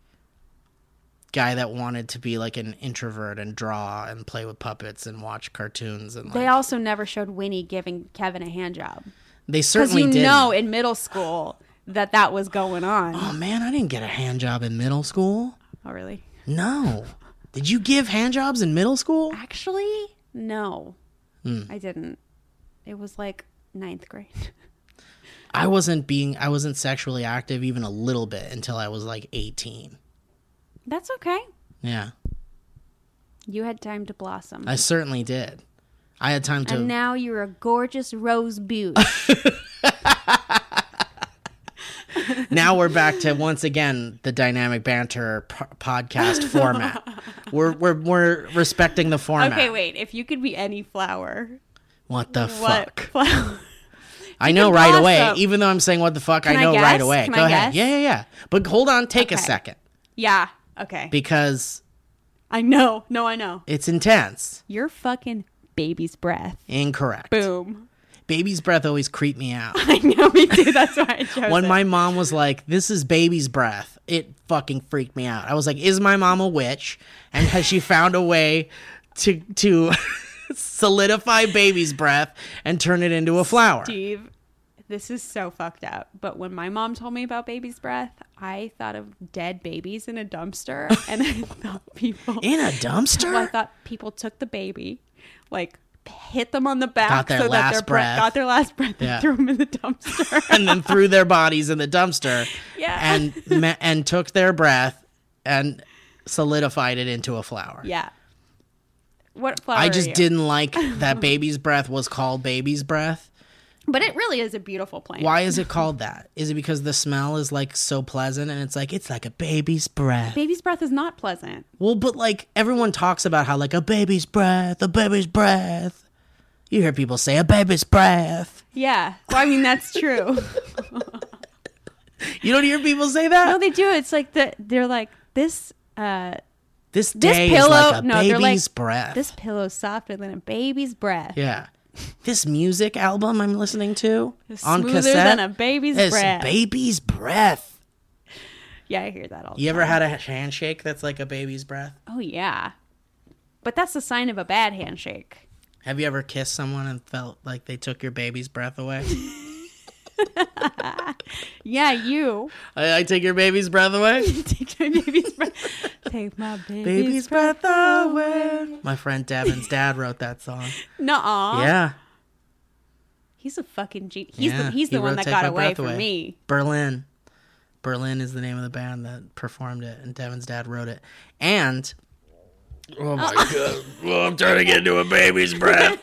guy that wanted to be like an introvert and draw and play with puppets and watch cartoons and like They also never showed Winnie giving Kevin a hand job they certainly you did. know in middle school that that was going on. oh man, I didn't get a hand job in middle school. Oh, really? No. Did you give hand jobs in middle school? Actually, no, Hmm. I didn't. It was like ninth grade. I wasn't being I wasn't sexually active even a little bit until I was like 18. That's okay. Yeah. You had time to blossom. I certainly did. I had time to and now you're a gorgeous rose butte. now we're back to once again the dynamic banter p- podcast format. we're we're we're respecting the format. okay, wait. If you could be any flower, What the what fuck? flower? I know right away. Even though I'm saying what the fuck, I Can I know right guess? away. Can Go I ahead. guess? Yeah, yeah, yeah. But hold on, take a second yeah. Okay. because I know. No, I know. it's intense. You're fucking baby's breath. Incorrect. Boom. Baby's breath always creeped me out. I know me too. That's why I chose when it. my mom was like, "This is baby's breath," it fucking freaked me out. I was like, "Is my mom a witch? And has she found a way to to solidify baby's breath and turn it into a flower?" Steve, this is so fucked up. But when my mom told me about baby's breath, I thought of dead babies in a dumpster, and I thought people In a dumpster? I thought people took the baby, like hit them on the back, Got their so that their last breath got their last breath, Yeah. and threw them in the dumpster. and then threw their bodies in the dumpster Yeah. and and took their breath and solidified it into a flower. yeah. What flower? I just didn't like that baby's breath was called baby's breath. But it really is a beautiful plant. Why is it called that? Is it because the smell is like so pleasant and it's like it's like a baby's breath? Baby's breath is not pleasant. Well, but like everyone talks about how like a baby's breath, a baby's breath. You hear people say a baby's breath. Yeah. Well, I mean that's true. You don't hear people say that. no, they do. It's like the they're like this. uh this This pillow- is like a no, they're baby's like, breath. This pillow's softer than a baby's breath. yeah. This music album I'm listening to It's on cassette than a baby's breath. baby's breath. yeah, I hear that all. the You ever time. had a handshake that's like a baby's breath? Oh yeah, but that's a sign of a bad handshake. Have you ever kissed someone and felt like they took your baby's breath away? Yeah, you I, I take your baby's breath away. take my baby's breath. Take my baby's, baby's breath away. My friend Devin's dad wrote that song. Nuh-uh. Yeah, He's a fucking G. He's Yeah, the he's he the one that got away from Away. me. Berlin. Berlin is the name of the band that performed it, and Devin's dad wrote it. And oh my god, well, I'm trying to get into a baby's breath.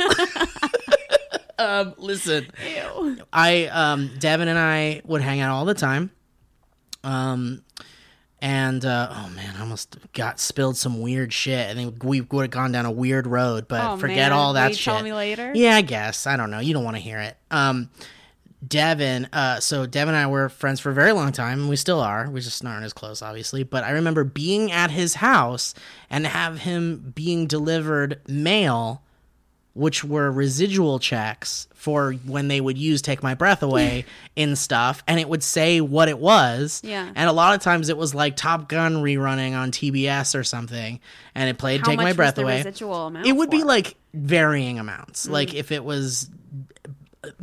Um, listen, Ew. I um, Devin and I would hang out all the time. Um, and uh, oh man, I almost got spilled some weird shit, and then we would have gone down a weird road. But Oh, forget man. all that shit. tell me later? Yeah, I guess. I don't know. You don't want to hear it. Um, Devin, uh, so Devin and I were friends for a very long time, and we still are. We just aren't as close, obviously. But I remember being at his house and have him being delivered mail, which were residual checks for when they would use "Take My Breath Away" in stuff, and it would say what it was. Yeah. And a lot of times it was like Top Gun rerunning on TBS or something, and it played How "Take My Breath the Away." residual amount? it would be like varying amounts. Hmm. Like if it was,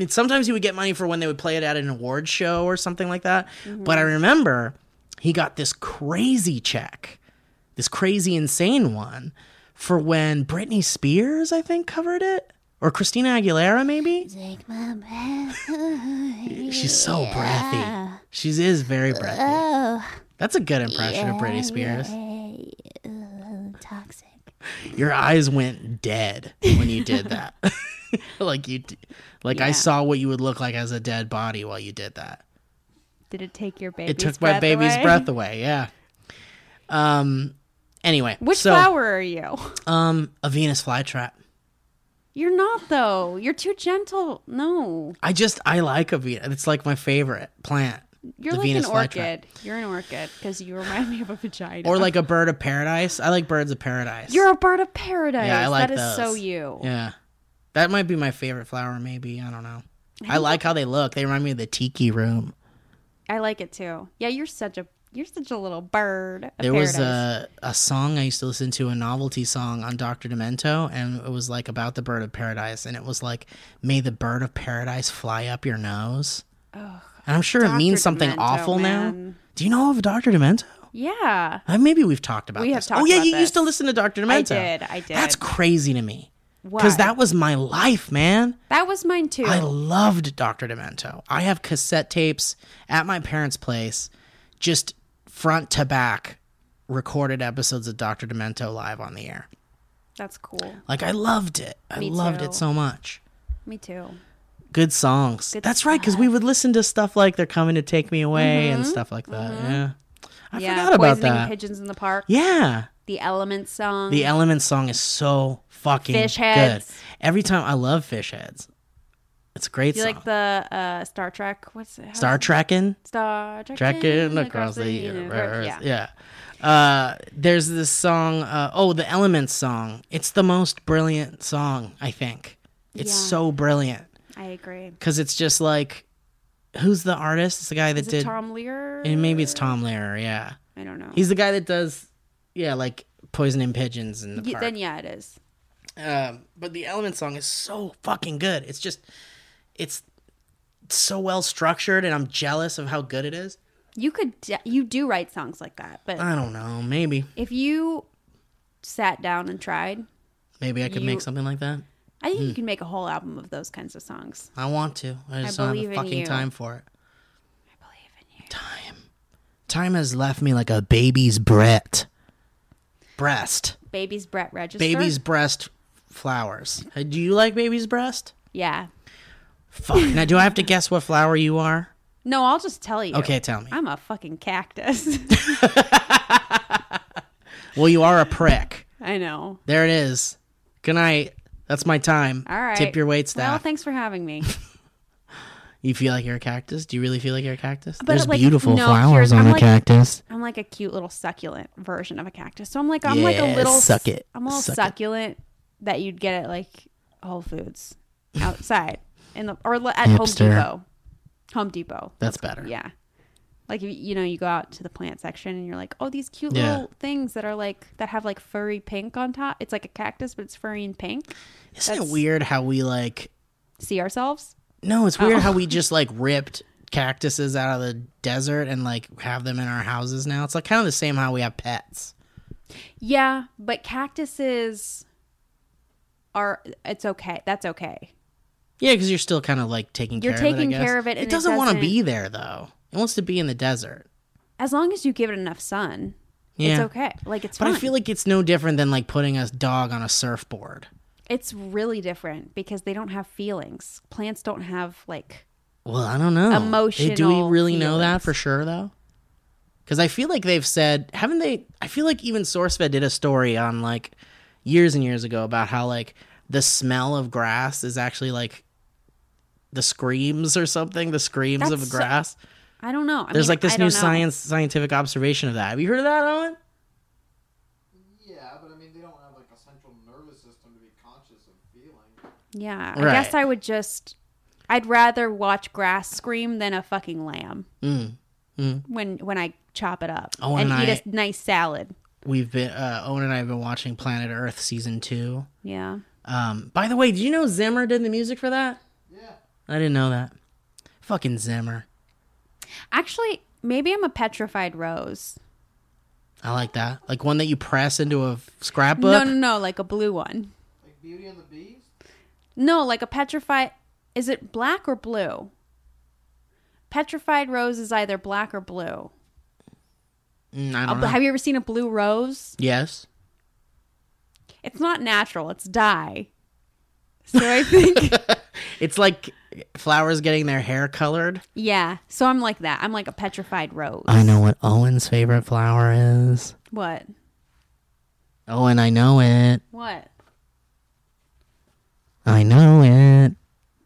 sometimes you would get money for when they would play it at an award show or something like that. Mm-hmm. But I remember he got this crazy check, this crazy insane one for when Britney Spears, I think, covered it. Or Christina Aguilera, maybe. Take my breath. She's so breathy. She is very breathy. Oh, That's a good impression of Britney Spears. uh, toxic. Your eyes went dead when you did that. like you, d- like I saw what you would look like as a dead body while you did that. Did it take your baby's It took my breath baby's away? breath away. Yeah. Um. Anyway, Which so, flower are you? Um, a Venus flytrap. You're not though. You're too gentle. No, I just I like a Venus. It's like my favorite plant. you're The like Venus an flytrap. orchid. You're an orchid because you remind me of a vagina. Or like a bird of paradise. I like birds of paradise. you're a bird of paradise. Yeah, I like That is so you. yeah. That might be my favorite flower. Maybe I don't know. I like how they look. They remind me of the tiki room. I like it too. Yeah, you're such a you're such a little bird. There was a a song I used to listen to, a novelty song on Doctor Demento, and it was like about the bird of paradise, and it was like, "May the bird of paradise fly up your nose." and I'm sure it means something Demento, awful now. Do you know of Doctor Demento? Yeah, Uh, maybe we've talked about We have this. talked oh yeah, you used to listen to Doctor Demento. I did. I did. That's crazy to me because that was my life, man. that was mine too. I loved Dr. Demento. I have cassette tapes at my parents' place, just front to back, recorded episodes of Dr. Demento live on the air. That's cool. Like, I loved it. I Me loved too. it so much. Me too. Good songs. Good That's right, because we would listen to stuff like They're Coming to Take Me Away and stuff like that. Yeah. I Mm-hmm. yeah, forgot about that. pigeons in the park. Yeah. The Element song. The Element song is so fucking Fish good. Every time I love Fish Heads. It's a great you song. like the uh, Star Trek? What's it? Star Trekking. Star Trek trekking across the universe. Yeah. Yeah. Uh, there's this song. Uh, oh, the Elements song. It's the most brilliant song. I think it's Yeah. so brilliant I agree. because it's just like, who's the artist? It's the guy that did. Tom Lear? and maybe it's Tom Lehrer. Yeah, I don't know. he's the guy that does. Yeah, like poisoning pigeons in the Ye- park. then yeah, it is. Um, but the Element song is so fucking good. It's just, it's so well structured, and I'm jealous of how good it is. You could de- you do write songs like that, but I don't know. Maybe, if you sat down and tried, maybe I could You- make something like that. I think Hmm. you can make a whole album of those kinds of songs. I want to. I just don't have the fucking you. time for it. I believe in you. Time. Time has left me like a baby's breast. Breast. Baby's Brett Register. Baby's breast flowers. Do you like baby's breast? Yeah. Fuck. now, do I have to guess what flower you are? No, I'll just tell you. Okay, tell me. I'm a fucking cactus. Well, you are a prick. I know. There it is. Good night. That's my time. All right. Tip your wait Well, staff. thanks for having me. you feel like you're a cactus? Do you really feel like you're a cactus? But, There's like, beautiful no, flowers on I'm a like- cactus. I'm like a cute little succulent version of a cactus. So I'm like I'm like a little suck it. I'm a little Suck it. succulent that you'd get at like Whole Foods outside in the or at Home Depot. Home Depot. That's better. Yeah. Like you, you know, you go out to the plant section and you're like, oh, these cute Yeah. little things that are like that have like furry pink on top. It's like a cactus, but it's furry and pink. Isn't That's- it weird how we like? See ourselves? No, it's weird Oh. how we oh. just like ripped cactuses out of the desert and like have them in our houses now. It's like kind of the same how we have pets. Yeah, but cactuses are. It's okay. That's okay. Yeah, because you're still kind of like taking You're care of it. Taking care of it, It it doesn't want to be there though. It wants to be in the desert. As long as you give it enough sun, Yeah. it's okay. Like it's But fine. I feel like it's no different than like putting a dog on a surfboard. it's really different because they don't have feelings. Plants don't have like. Well, I don't know. Eh, Do we Emotional really know that for sure though? Because I feel like they've said, haven't they? I feel like even SourceFed did a story on like years and years ago about how like the smell of grass is actually like the screams or something. The screams of That's so- grass. I don't know. I There's mean, like this I new science scientific observation of that. Have you heard of that, Owen? Yeah, but I mean, they don't have like a central nervous system to be conscious of feeling. Yeah, Right. I guess I would just. I'd rather watch grass scream than a fucking lamb Mm. when when I chop it up Oh, and and eat a nice salad. We've been uh, Owen and I have been watching Planet Earth season two. Yeah. Um, by the way, did you know Zimmer did the music for that? Yeah. I didn't know that. Fucking Zimmer. Actually, maybe I'm a petrified rose. I like that. Like one that you press into a scrapbook. No, no, no, like a blue one. Like Beauty and the Beast? No, like a petrified. Is it black or blue? Petrified rose is either black or blue. Mm, I A- don't know. have you ever seen a blue rose? yes. It's not natural. It's dye. So I think, It's like flowers getting their hair colored. yeah. So I'm like that. I'm like a petrified rose. I know what Owen's favorite flower is. What? Owen, I know it. What? I know it.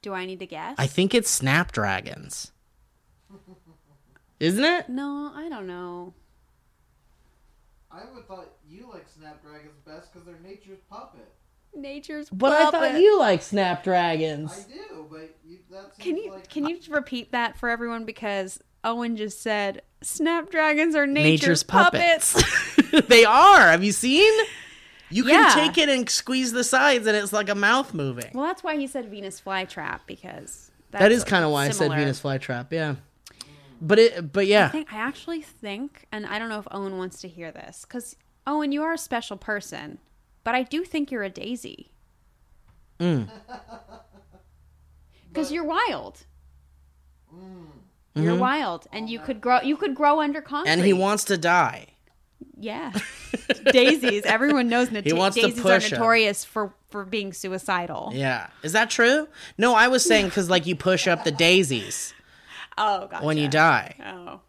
Do I need to guess? I think it's snapdragons. Isn't it? no, I don't know. I would thought you like Snapdragons best because they're nature's puppet. Nature's. But I thought you like snapdragons. I do, but you, that Can you like can you repeat that for everyone because Owen just said snapdragons are Nature's, nature's, puppets. puppets. they are. Have you seen? You can Yeah. take it and squeeze the sides, and it's like a mouth moving. well, that's why he said Venus flytrap because that that's kind of why I said. Venus flytrap. Yeah, but it. But yeah, I think I actually think, and I don't know if Owen wants to hear this because Owen, you are a special person, but I do think you're a daisy Mm. because you're wild. Mm. You're Mhm. wild, and you could grow. You could grow under concrete. and he wants to die. Yeah. daisies. Everyone knows nat- He wants to daisies are push 'em. notorious for for being suicidal. Yeah, is that true? No, I was saying because like you push up the daisies Oh, gotcha. when you die. Oh.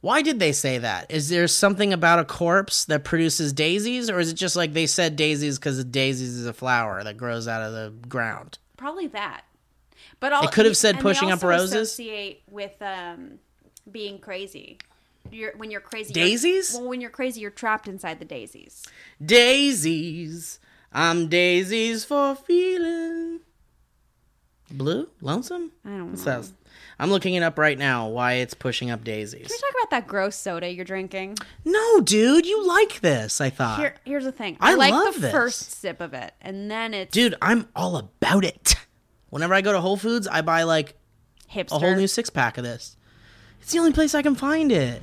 Why did they say that? Is there something about a corpse that produces daisies, or is it just like they said daisies because daisies is a flower that grows out of the ground? Probably that. But all, It could have said pushing up also roses. Associate with um, being crazy. You're, when you're crazy, Daisies? You're, well, when you're crazy, you're trapped inside the daisies. Daisies, I'm daisies for feeling blue, lonesome. I don't know. That? I'm looking it up right now. Why it's pushing up daisies? Can we talk about that gross soda you're drinking? No, dude, you like this? I thought, Here, here's the thing. I I, like love the this. first sip of it, and then it's dude, I'm all about it. Whenever I go to Whole Foods, I buy like hipster. a whole new six pack of this. It's the only place I can find it.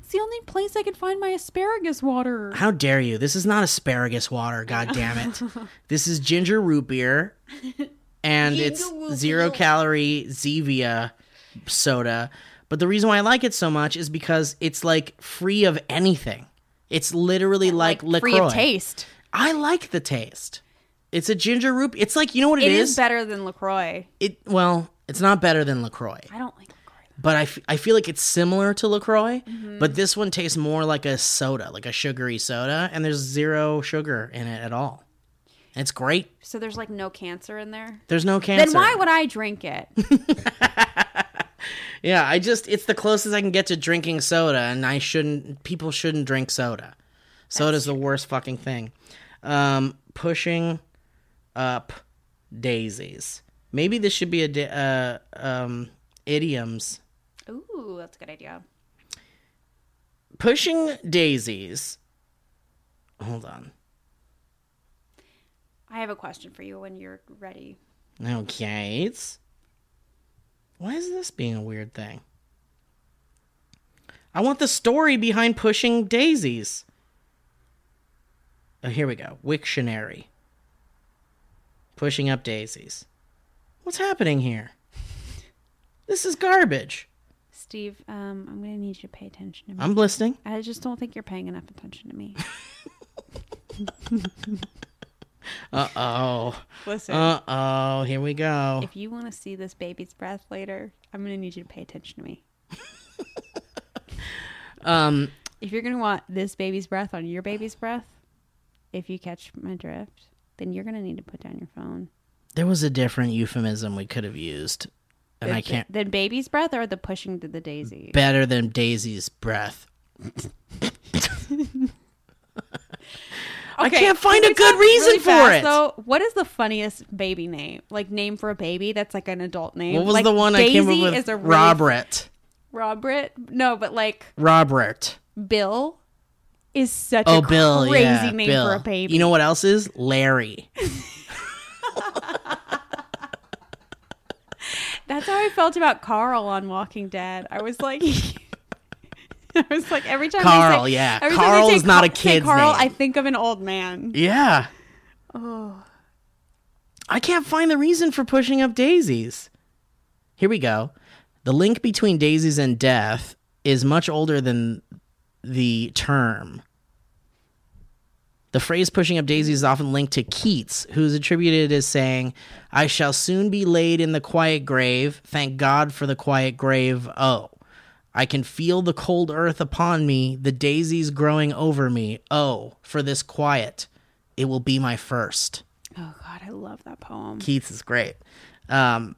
It's the only place I can find my asparagus water. How dare you? This is not asparagus water, god damn it. this is ginger root beer and it's zero calorie Zevia soda. But the reason why I like it so much is because it's like free of anything. It's literally like, LaCroix. free of taste. I like the taste. It's a ginger root. It's like you know what It is. is better than Lacroix. it well, it's not better than Lacroix, I don't like Lacroix. but I, f- I feel like it's similar to Lacroix. Mm-hmm. But this one tastes more like a soda, like a sugary soda, and there's zero sugar in it at all. It's great. So there's like no cancer in there. There's no cancer. Then why would I drink it? Yeah, I just it's the closest I can get to drinking soda, and I shouldn't. People shouldn't drink soda. Soda's the worst fucking thing. Um, pushing up daisies. Maybe this should be a da- uh, um, idioms. Ooh, that's a good idea. Pushing daisies. Hold on. I have a question for you when you're ready. Okay. It's... Why is this being a weird thing? I want the story behind pushing daisies. Oh, here we go. Wiktionary. Pushing up daisies. What's happening here? This is garbage. Steve, um, I'm gonna need you to pay attention to me. I'm listening. I just don't think you're paying enough attention to me. Uh oh. Listen, Uh oh. Here we go. if you want to see this baby's breath later, I'm gonna need you to pay attention to me. Um. If you're gonna want this baby's breath on your baby's breath, if you catch my drift, then you're gonna need to put down your phone. There was a different euphemism we could have used, and I can't. Then baby's breath or the pushing to the daisy. Better than Daisy's breath. I can't find a good reason for it. So, what is the funniest baby name? Like name for a baby that's like an adult name. What was Like, the one Daisy I came up with? Is a really Robert. Robert? No, but like Robert. Bill is such Oh, a Bill. crazy yeah, name Bill. for a baby. You know what else is? Larry. That's how I felt about Carl on Walking Dead. I was like, I was like every time Carl, say, yeah. Carl is not a Ca- say kid's Carl, name. I think of an old man. Yeah. Oh, I can't find the reason for pushing up daisies. Here we go. The link between daisies and death is much older than the term. The phrase pushing up daisies is often linked to Keats, who is attributed as saying, I shall soon be laid in the quiet grave. Thank God for the quiet grave. Oh, I can feel the cold earth upon me, the daisies growing over me. Oh, for this quiet. It will be my first. oh God, I love that poem. Keats is great. Um,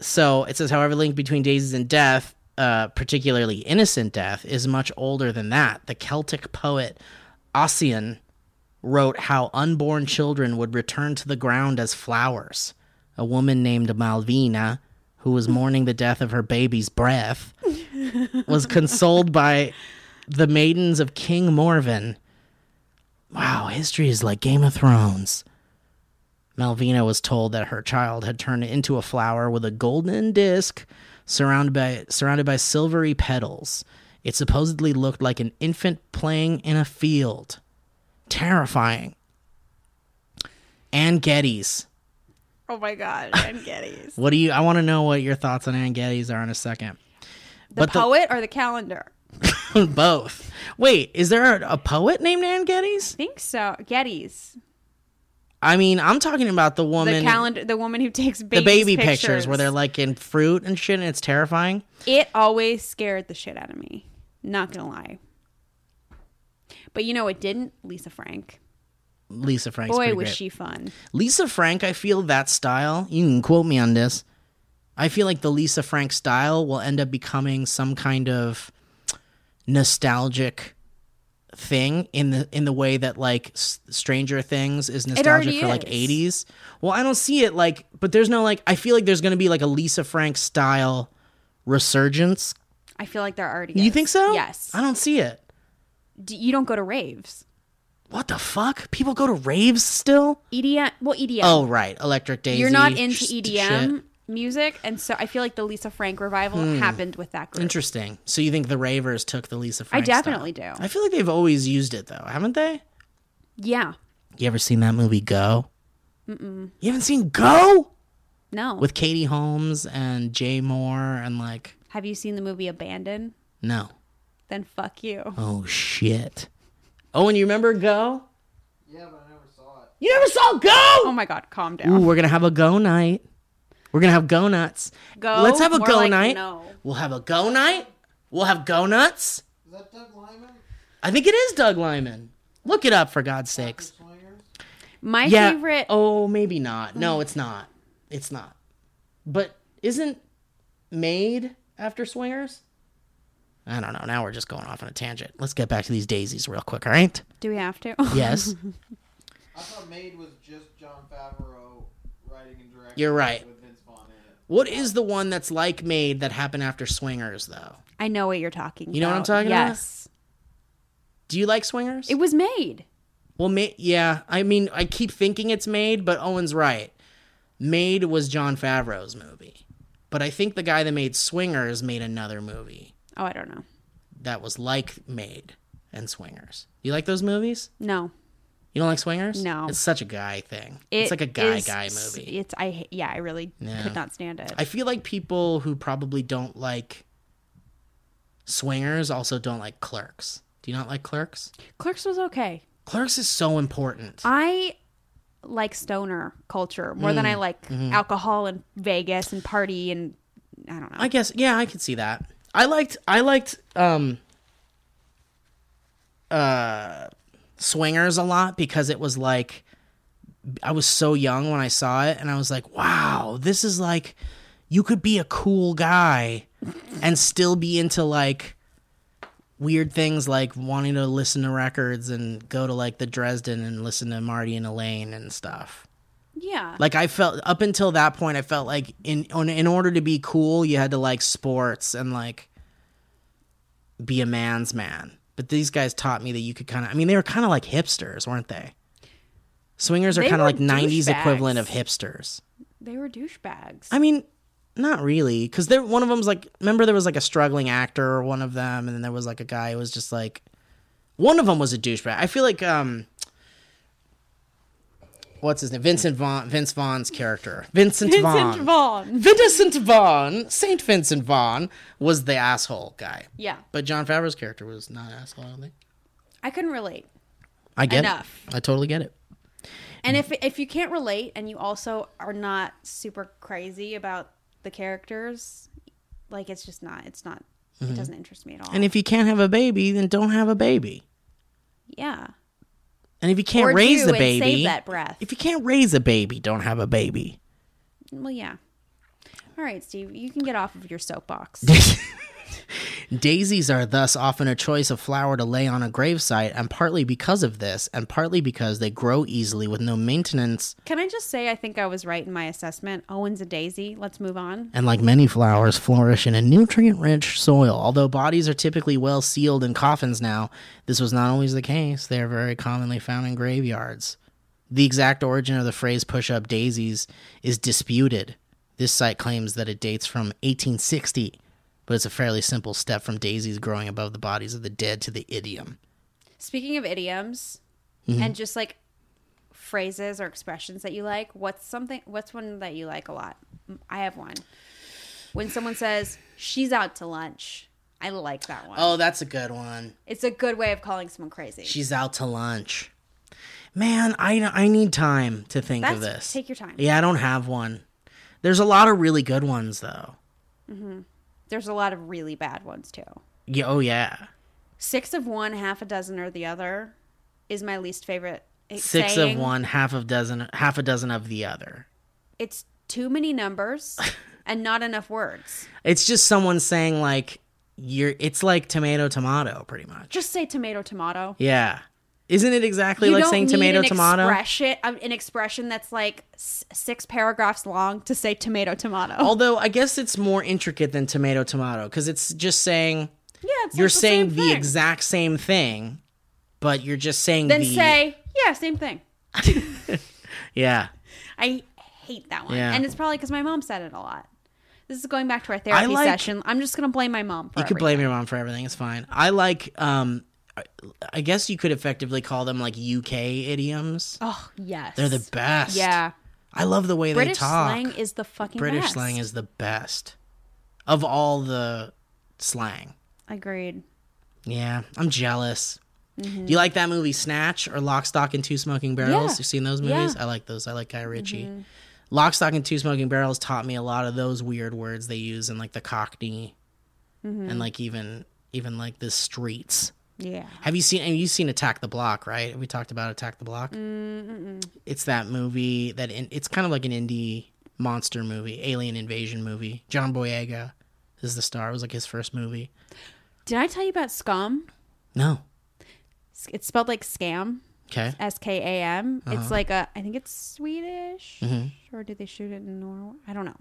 so it says, however, link between daisies and death, uh, particularly innocent death, is much older than that. The Celtic poet Ossian wrote how unborn children would return to the ground as flowers. A woman named Malvina, who was mourning the death of her baby's breath, was consoled by the maidens of King Morven. Wow, history is like Game of Thrones. Malvina was told that her child had turned into a flower with a golden disc surrounded by surrounded by silvery petals. It supposedly looked like an infant playing in a field. Terrifying. Anne Geddes. Oh my God, Anne Geddes. What do you I want to know what your thoughts on Anne Geddes are in a second. The But the- poet or the calendar? Both. Wait, is there a, a poet named Anne Geddes? I think so. Geddes, I mean, I'm talking about the the woman calendar, the woman who takes the baby pictures. pictures where they're like in fruit and shit and it's terrifying. It always scared the shit out of me. Not gonna lie. But you know it didn't? Lisa Frank. Lisa Frank's Boy, was great. she fun. Lisa Frank, I feel that style. You can quote me on this. I feel like the Lisa Frank style will end up becoming some kind of nostalgic thing in the in the way that like S- Stranger Things is nostalgic for like is. 80s. Well, I don't see it like but there's no like I feel like there's going to be like a Lisa Frank style resurgence. I feel like there already You is. think so? Yes. I don't see it. D- you don't go to raves. What the fuck? People go to raves still? EDM. Well, EDM. Oh, right. Electric Daisy. You're not into EDM shit. Music, and so I feel like the Lisa Frank revival hmm. happened with that group. Interesting. So you think the ravers took the Lisa Frank? I definitely style. do. I feel like they've always used it though, haven't they? Yeah. You ever seen that movie Go? Mm-mm. You haven't seen Go No. with Katie Holmes and Jay Mohr and like Have you seen the movie Abandon? no. Then fuck you. Oh shit. Oh, and you remember Go? Yeah, but I never saw it. You never saw Go? Oh my god, calm Ooh, down. we're gonna have a Go night. We're gonna have Go nuts. Go. Let's have a Go like night. No. We'll have a Go night. We'll have Go nuts. Is that Doug Liman? I think it is Doug Liman. Look it up for God's sakes. My yeah. favorite. Oh, maybe not. No, mm. it's not. It's not. But isn't made after Swingers? I don't know. Now we're just going off on a tangent. Let's get back to these daisies real quick, all right? Do we have to? Yes. I thought Made was just Jon Favreau writing and directing. You're right. With Vince Vaughn in it. What is the one that's like made that happened after Swingers, though? I know what you're talking. You know what I'm about. talking about? yes. Do you like Swingers? It was made. well, ma- yeah. I mean, I keep thinking it's made, but Owen's right. Made was Jon Favreau's movie. But I think the guy that made Swingers made another movie Oh, I don't know. that was like Made and Swingers. You like those movies? No. You don't like Swingers? No. It's such a guy thing. It it's like a guy is- guy movie. It's I yeah, I really Yeah. could not stand it. I feel like people who probably don't like Swingers also don't like Clerks. Do you not like Clerks? Clerks was okay. Clerks is so important. I like stoner culture more than I Mm, like mm-hmm. alcohol and Vegas and party and I don't know. I guess yeah, I could see that. I liked I liked um uh Swingers a lot because it was like I was so young when I saw it and I was like, "Wow, this is like you could be a cool guy and still be into like weird things like wanting to listen to records and go to like the Dresden and listen to Marty and Elaine and stuff." yeah. Like I felt up until that point, I felt like in on, in order to be cool, you had to like sports and like be a man's man. But these guys taught me that you could kind of. I mean, they were kind of like hipsters, weren't they? Swingers are They kind of were like '90s douchebags. equivalent of hipsters. they were douchebags. I mean, not really, because there one of them's like. Remember, there was like a struggling actor, or one of them, and then there was like a guy who was just like. One of them was a douchebag. I feel like um. What's his name? Vincent Vaughn. Vince Vaughn's character. Vincent, Vaughn. Vincent Vaughn. Vincent Vaughn, Saint Vincent Vaughn, was the asshole guy. Yeah. But Jon Favreau's character was not an asshole. I don't think. I couldn't relate. I get Enough. it. I totally get it. And if if you can't relate and you also are not super crazy about the characters, like it's just not it's not it doesn't interest me at all. Mm-hmm. And if you can't have a baby, then don't have a baby. yeah. And if you can't Or raise the baby, that breath. if you can't raise a baby, don't have a baby. Well, yeah. All right, Steve, you can get off of your soapbox. Daisies are thus often a choice of flower to lay on a gravesite, and partly because of this, and partly because they grow easily with no maintenance, Can I just say I think I was right in my assessment? Owen's a daisy. Let's move on. and like many flowers, flourish in a nutrient rich soil. Although bodies are typically well sealed in coffins now, this was not always the case. They are very commonly found in graveyards. The exact origin of the phrase push up daisies is disputed. This site claims that it dates from 1860, but it's a fairly simple step from daisies growing above the bodies of the dead to the idiom. Speaking of idioms Mm-hmm. and just like phrases or expressions that you like, what's something what's one that you like a lot? I have one. When someone says she's out to lunch, I like that one. Oh, that's a good one. It's a good way of calling someone crazy. She's out to lunch. Man, I I need time to think of this. take your time. Yeah, I don't have one. There's a lot of really good ones though. There's a lot of really bad ones too. Yeah, oh yeah. Six of one, half a dozen or the other is my least favorite. It's Six saying of one, half of dozen, half a dozen of the other. It's too many numbers and not enough words. It's just someone saying like you're. It's like tomato, tomato, pretty much. Just say tomato, tomato. Yeah, isn't it exactly you like saying tomato, an tomato? Expression, um, an expression that's like s- six paragraphs long to say tomato, tomato. Although I guess it's more intricate than tomato, tomato because it's just saying yeah, it's you're like the saying the exact same thing, but you're just saying Then the say yeah, same thing. yeah. I hate that one, Yeah. and it's probably because my mom said it a lot. This is going back to our therapy like- session. I'm just gonna blame my mom. For You could blame your mom for everything. It's fine. I like. um I- guess you could effectively call them like UK idioms. Oh yes, They're the best. Yeah, I love the way British they talk. slang is the fucking British best. slang is the best of all the slang. agreed. Yeah, I'm jealous. Do you like that movie Snatch or Lock, Stock, and Two Smoking Barrels? Mm-hmm. Yeah. You've seen those Yeah. Mm-hmm. movies? I like those. I like Guy Ritchie. Lock, Stock, and Two Smoking Barrels taught me a lot of those weird words they use in like the Cockney Mm-hmm. and like even even like the streets. Yeah. Have you seen? And you've seen Attack the Block, right? We talked about Attack the Block. It's that movie that in, it's kind of like an indie monster movie, alien invasion movie. John Boyega is the star. It was like his first movie. Did I tell you about Scum? No. It's spelled like scam. Okay. S K A M. Uh-huh. It's like a, I think it's Swedish, Mm-hmm. or did they shoot it in Norway? I don't know.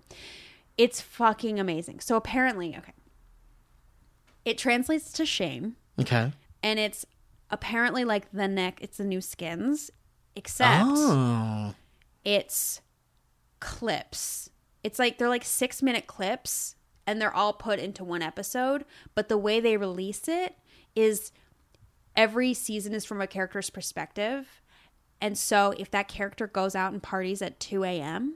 It's fucking amazing. So apparently, okay, it translates to shame, Okay. And it's apparently like the neck. It's the new skins, except Oh. it's clips. It's like they're like six minute clips, and they're all put into one episode. But the way they release it is every season is from a character's perspective. And so if that character goes out and parties at 2 a.m.,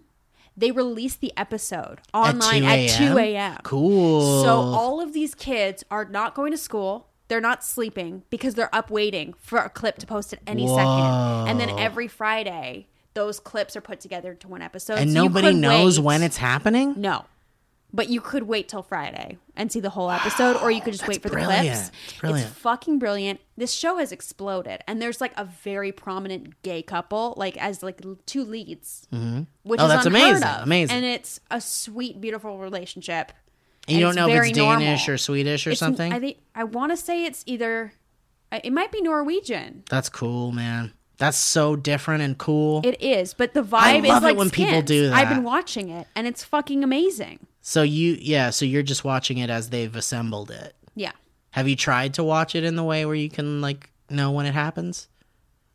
they release the episode online at 2 a.m. Cool. So all of these kids are not going to school. They're not sleeping because they're up waiting for a clip to post at any second. And then every Friday, those clips are put together to one episode. and So nobody knows wait- when it's happening. No. But you could wait till Friday and see the whole episode, or you could just That's wait for brilliant. the clips. It's brilliant. fucking brilliant. This show has exploded, and there's like a very prominent gay couple, like as like two leads, mm-hmm. which Oh, is that's unheard amazing. of. Amazing. and it's a sweet, beautiful relationship. You don't know if it's Danish normal. or Swedish or It's- something. I think I want to say it's either. uh, It might be Norwegian. That's cool, man. That's so different and cool. It is, but the vibe I love is it like when people do that. I've been watching it, and it's fucking amazing. so you, yeah. So you're just watching it as they've assembled it. Yeah. Have you tried to watch it in the way where you can like know when it happens?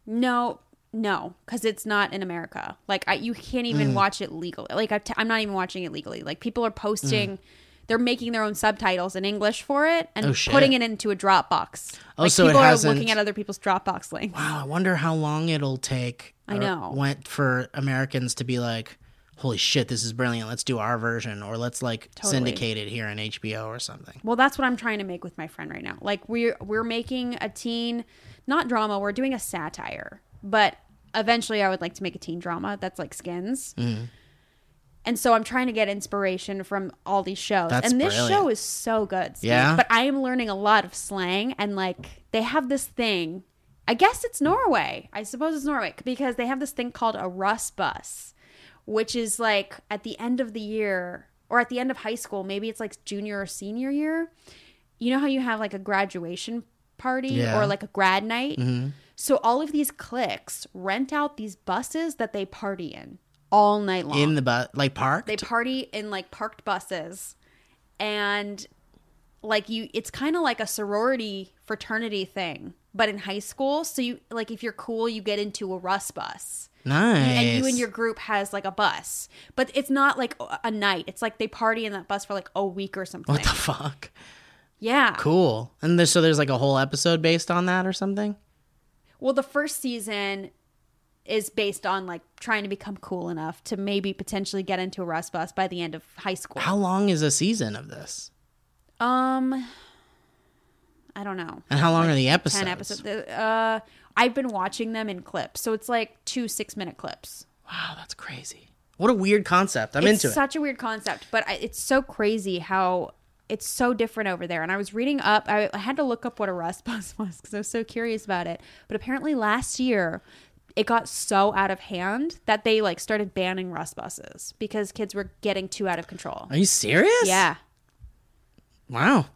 No, no, because it's not in America. Like I, you can't Mm. even watch it legally. Like I t- I'm not even watching it legally. Like people are posting, they're making their own subtitles in English for it and. Oh, putting it into a Dropbox. Oh, like so people are looking at other people's Dropbox links. Wow, I wonder how long it'll take. I know. Went for Americans to be like, "Holy shit, this is brilliant! Let's do our version, or let's like Totally. syndicate it here on HBO or something." Well, that's what I'm trying to make with my friend right now. Like we're we're making a teen, not drama. We're doing a satire, but eventually I would like to make a teen drama that's like Skins. Mm-hmm. And so I'm trying to get inspiration from all these shows. That's and this brilliant. show is so good. Steve. Yeah? But I am learning a lot of slang and like they have this thing. I guess it's Norway. I suppose it's Norway because they have this thing called a Russ bus, which is like at the end of the year or at the end of high school, maybe it's like junior or senior year. You know how you have like a graduation party Yeah. or like a grad night? Mm-hmm. So all of these cliques rent out these buses that they party in all night long. In the bu- like park. They party in like parked buses and like you it's kind of like a sorority fraternity thing but in high school so you like if you're cool you get into a Russ bus nice. and you and your group has like a bus but it's not like a night it's like they party in that bus for like a week or something what the fuck? yeah Cool. And there's, so there's like a whole episode based on that or something. well the first season is based on like trying to become cool enough to maybe potentially get into a russ bus by the end of high school How long is a season of this? um I don't know And how long are the episodes? 10 episodes. Uh, I've been watching them in clips. So it's like two six minute clips. Wow, that's crazy. What a weird concept. I'm it's into it. such a weird concept, but I, it's so crazy how it's so different over there. And I was reading up, I, I had to look up what a Russ bus was because I was so curious about it. But apparently last year, it got so out of hand that they like started banning Russ buses because kids were getting too out of control. Are you serious? Yeah. Wow.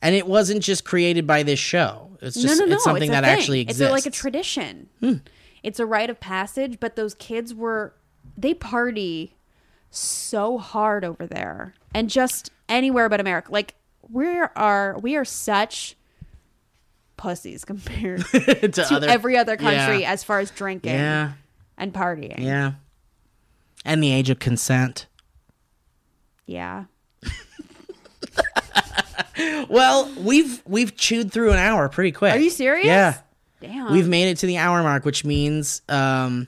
And it wasn't just created by this show. It's just no, no, no. it's something a that thing. actually It's exists. Hmm. a, like a tradition. It's a rite of passage, but those kids were they party so hard over there, and just anywhere but America. Like we are, we are such pussies compared to, to other, every other country Yeah. as far as drinking Yeah. and partying. Yeah. And the age of consent. Yeah. Well, we've we've chewed through an hour pretty quick. Are you serious? Yeah. Damn. We've made it to the hour mark, which means um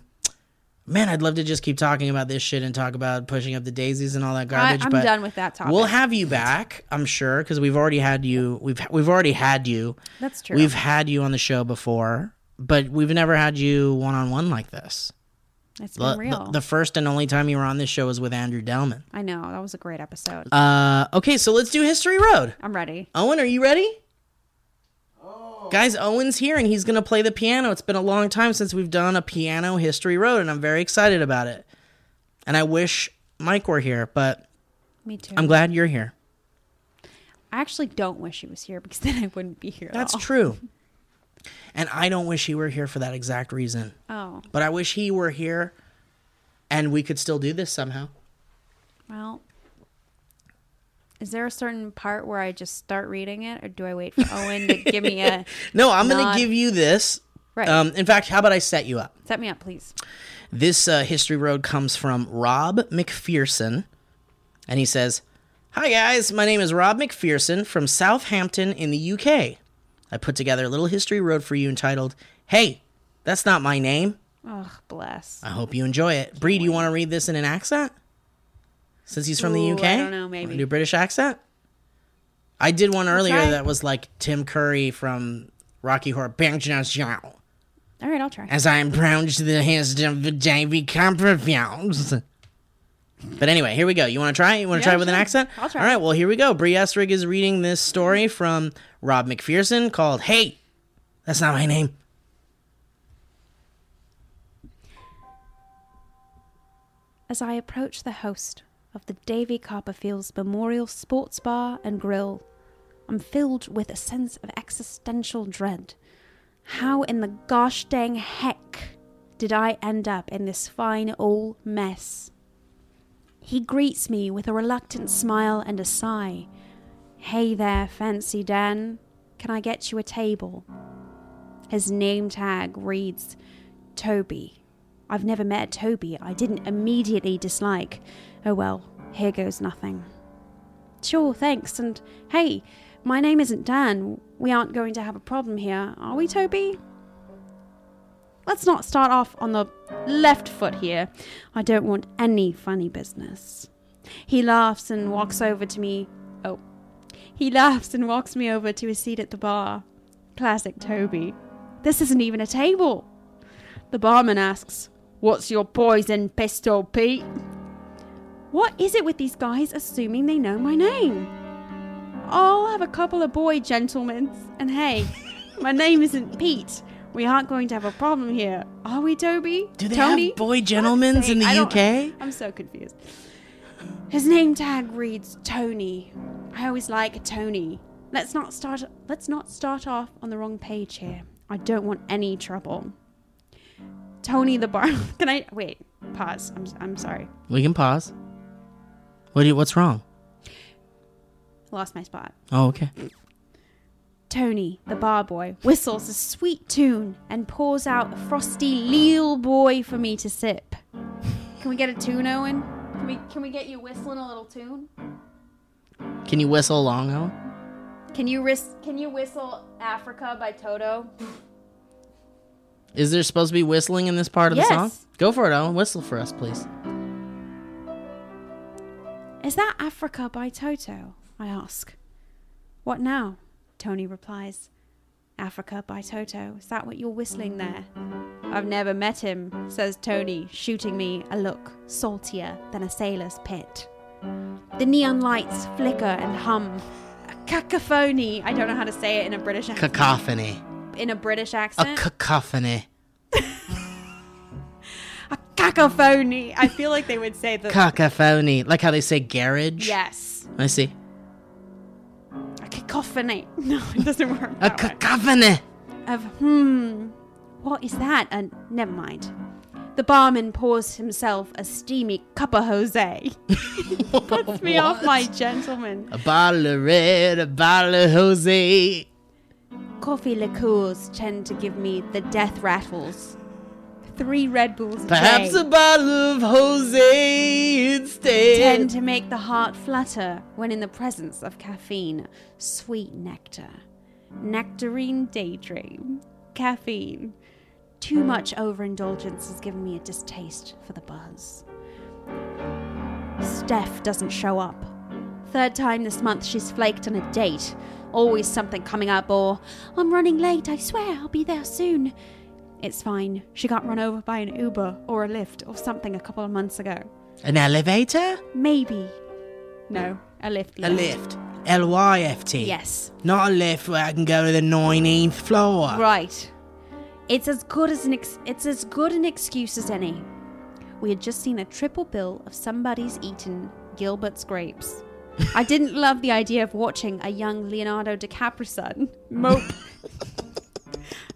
man, I'd love to just keep talking about this shit and talk about pushing up the daisies and all that garbage, I'm but done with that topic. We'll have you back, I'm sure, because we've already had you. We've we've already had you. That's true. We've had you on the show before, but we've never had you one on one like this. it's The, been real. the, the first and only time you were on this show was with Andrew Delman. I know that was a great episode. Uh, okay, so let's do History Road. I'm ready. Owen, are you ready? Guys, Owen's here and he's going to play the piano. It's been a long time since we've done a piano history road, and I'm very excited about it. And I wish Mike were here, but Me too. I'm glad you're here. I actually don't wish he was here because then I wouldn't be here. at That's true. And I don't wish he were here for that exact reason. Oh But I wish he were here and we could still do this somehow. well. Is there a certain part where I just start reading it, or do I wait for Owen to give me a No, I'm going to give you this. right? Um, in fact, how about I set you up? Set me up, please. This uh, history road comes from Rob McPherson, and he says, "Hi guys, my name is Rob McPherson from Southampton in the UK. I put together a little history road for you entitled "Hey, that's not my name." Oh, bless. I hope you enjoy it. Bree, do you want to read this in an accent? Since he's from the UK, I don't know, Wanna maybe. do British accent. I did one earlier try. that was like Tim Curry from Rocky Horror Show. All right, I'll try. as I am proud to the hands of the Davy Copperfield. But anyway, here we go. You want to try? You want to Yeah, try with an accent? I'll try. All right. Well, here we go. Bree Essrig is reading this story from Rob McPherson called "Hey, that's not my name." As I approach the host of the Davy Copperfield's Memorial Sports Bar and Grill, I'm filled with a sense of existential dread. How in the gosh dang heck did I end up in this fine old mess? He greets me with a reluctant smile and a sigh. Hey there, Fancy Dan. Can I get you a table? His name tag reads Toby. I've never met Toby I didn't immediately dislike. Oh well, here goes nothing. Sure, thanks. And hey, my name isn't Dan. We aren't going to have a problem here, are we, Toby? Let's not start off on the left foot here. I don't want any funny business. He laughs and walks over to me. Oh. He laughs and walks me over to a seat at the bar. Classic Toby. This isn't even a table. The barman asks, What's your poison pistol, Pete? What is it with these guys assuming they know my name? I'll have a couple of boy gentlemen. And hey, my name isn't Pete. We aren't going to have a problem here, are we, Toby? Do they Tony? have boy gentlemen's in the UK? I'm so confused. His name tag reads Tony. I always like Tony. Let's not start. Let's not start off on the wrong page here. I don't want any trouble. Tony the bar. Can I wait? Pause. I'm. I'm sorry. We can pause. What? Do you, what's wrong? Lost my spot. Oh, okay. Tony, the bar boy, whistles a sweet tune and pours out a frosty Lille boy for me to sip. Can we get a tune, Owen? Can we can we get you whistling a little tune? Can you whistle along, Owen? Can you ris- Can you whistle Africa by Toto? Is there supposed to be whistling in this part of Yes. the song? Go for it, Owen. Whistle for us, please. Is that Africa by Toto? I ask. What now? Tony replies. Africa by Toto. Is that what you're whistling there? I've never met him, says Tony, shooting me a look saltier than a sailor's pit. The neon lights flicker and hum. A cacophony. I don't know how to say it in a British accent. Cacophony. in a British accent. a cacophony. I feel like they would say the Cacophony. Like how they say garage? yes. I see. A cacophony. No, it doesn't work. A that way. cacophony. of hmm, what is that? And never mind. The barman pours himself a steamy cup of Jose. Puts me off my gentleman. A bottle of red, a bottle of Jose. Coffee liqueurs tend to give me the death rattles. Three Red Bulls Perhaps a bottle of Jose instead. tend to make the heart flutter when in the presence of caffeine. Sweet nectar. Nectarine daydream. Caffeine. Too much overindulgence has given me a distaste for the buzz. Steph doesn't show up. Third time this month she's flaked on a date. Always something coming up, or I'm running late, I swear I'll be there soon. It's fine. She got run over by an Uber or a Lyft or something a couple of months ago. An elevator? Maybe. No, a lift. A lift. L Y F T. Yes. Not a lift where I can go to the 19th floor. Right. It's as good as an ex- it's as good an excuse as any. We had just seen a triple bill of somebody's eaten Gilbert's grapes. I didn't love the idea of watching a young Leonardo DiCaprio son mope.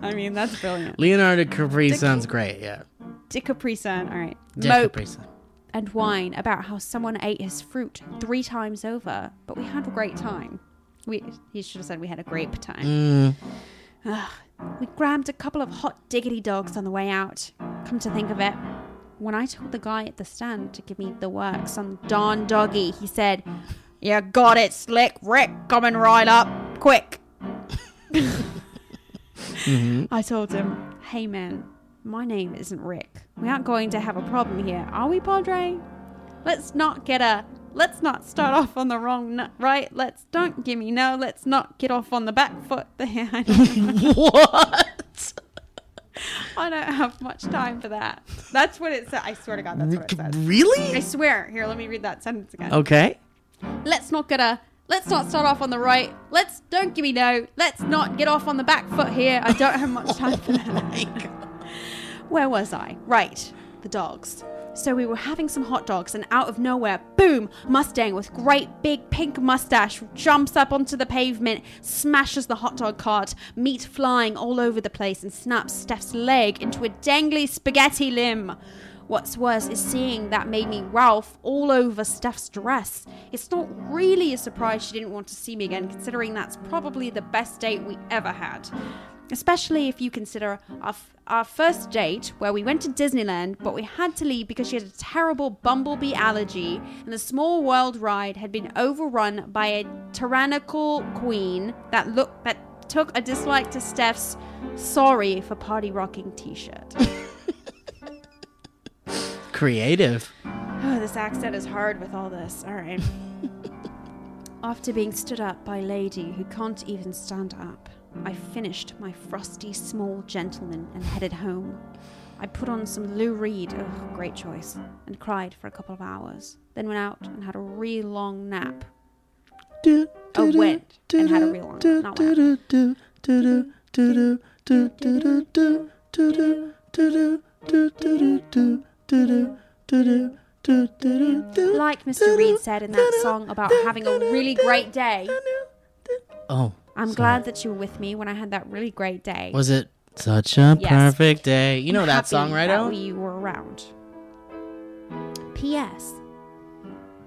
I mean, that's brilliant. Leonardo Capri sounds great, yeah. DiCaprio, all right. Dick mope Capri Sun. and whine about how someone ate his fruit three times over, but we had a great time. We he should have said we had a grape time. Mm, Ugh. We grabbed a couple of hot diggity dogs on the way out. Come to think of it, when I told the guy at the stand to give me the works on Don Doggy, he said, You got it, Slick Rick, coming right up, quick. Mm-hmm. I told him, Hey man, my name isn't Rick. We aren't going to have a problem here, are we, Padre? Let's not get a. Let's not start off on the wrong right? Let's don't give me no. Let's not get off on the back foot there. what? I don't have much time for that. That's what it says. I swear to God, that's what it says. Really? I swear. Here, let me read that sentence again. Okay. Let's not get a. Let's not start off on the right. Let's don't give me no. Let's not get off on the back foot here. I don't have much oh time for that. Where was I? Right, the dogs. So we were having some hot dogs, and out of nowhere, boom! Mustang with great big pink mustache jumps up onto the pavement, smashes the hot dog cart, meat flying all over the place, and snaps Steph's leg into a dangly spaghetti limb. What's worse is seeing that made me Ralph all over Steph's dress. It's not really a surprise she didn't want to see me again, considering that's probably the best date we ever had. Especially if you consider our, f- our first date, where we went to Disneyland, but we had to leave because she had a terrible bumblebee allergy, and the small world ride had been overrun by a tyrannical queen that looked that took a dislike to Steph's sorry for party rocking t-shirt. Creative. Oh, this accent is hard with all this. All right. After being stood up by lady who can't even stand up, I finished my frosty small gentleman and headed home. I put on some Lou Reed, oh, great choice, and cried for a couple of hours. Then went out and had a real long nap. Oh, went and had a real long nap, not went. Like Mr. Reed said in that song about having a really great day, Oh, I'm glad that you were with me when I had that really great day. was it such a Yes. perfect day? You know I'm that happy song, right? that Owen? we were around. P.S.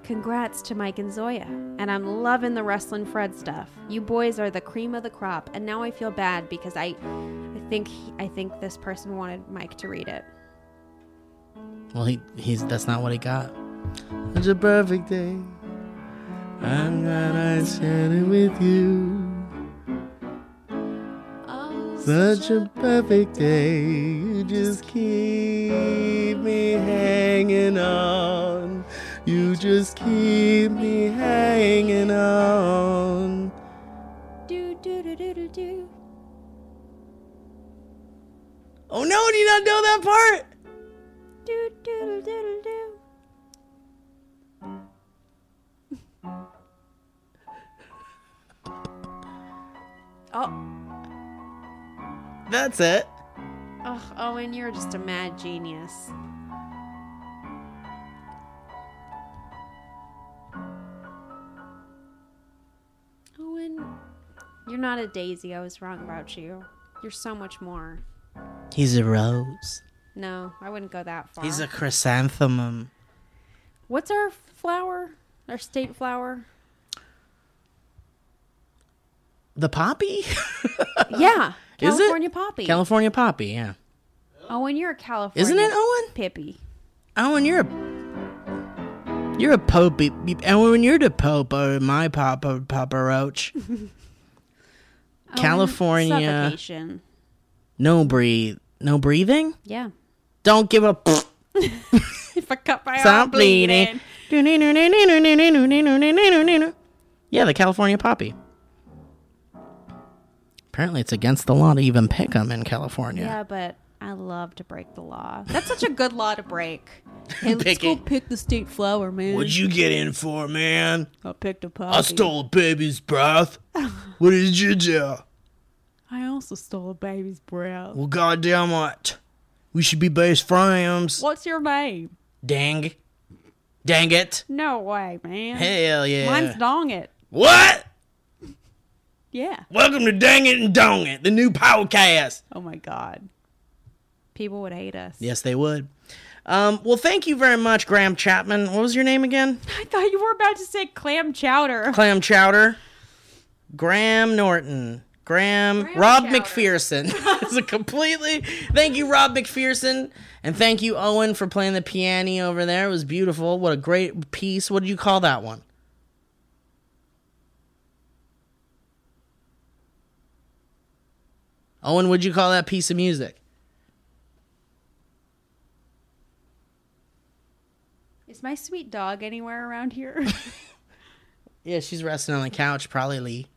Congrats to Mike and Zoya, and I'm loving the wrestling Fred stuff. You boys are the cream of the crop, and now I feel bad because I, I think I think this person wanted Mike to read it. Well, he he's that's not what he got. Such a perfect day. I'm glad I shared it with you. Such a perfect day. You just keep me hanging on. You just keep me hanging on. Do do do do do do. Oh no, do you not know that part? Do do do do do. Oh, That's it. Oh, Owen, you're just a mad genius. Owen, you're not a daisy. I was wrong about you. You're so much more. He's a rose. No, I wouldn't go that far. He's a chrysanthemum. What's our flower? Our state flower? The poppy? Yeah, Is it? California poppy. California poppy, yeah. Owen, you're a California. Isn't it, Owen? Pippy. Owen, you're a you're a pope. Owen, you're the pope of my papa papa roach. California. Suffocation. No breathe, no breathing. Yeah. Don't give up. If I cut my Stop arm bleeding. bleeding. Yeah, the California poppy. Apparently, it's against the law to even pick them in California. Yeah, but I love to break the law. That's such a good law to break. Hey, let's Picking. go pick the state flower, man. What'd you get in for, man? I picked a poppy. I stole a baby's breath. what did you do? I also stole a baby's breath. Well, goddamn it. We should be best friends. What's your name? Dang. Dang it. No way, man. Hell yeah. Mine's Dong It. what? Yeah. Welcome to Dang It and Dong It, the new podcast. Oh my god. People would hate us. Yes, they would. Um, well, thank you very much, Graham Chapman. What was your name again? I thought you were about to say clam chowder. Clam Chowder. Graham Norton. Graham, Graham Rob. McPherson. it's a completely thank you, Rob McPherson, and thank you, Owen, for playing the piano over there. It was beautiful. What a great piece. What did you call that one? Owen, what'd you call that piece of music? Is my sweet dog anywhere around here? Yeah, she's resting on the couch, probably Lee.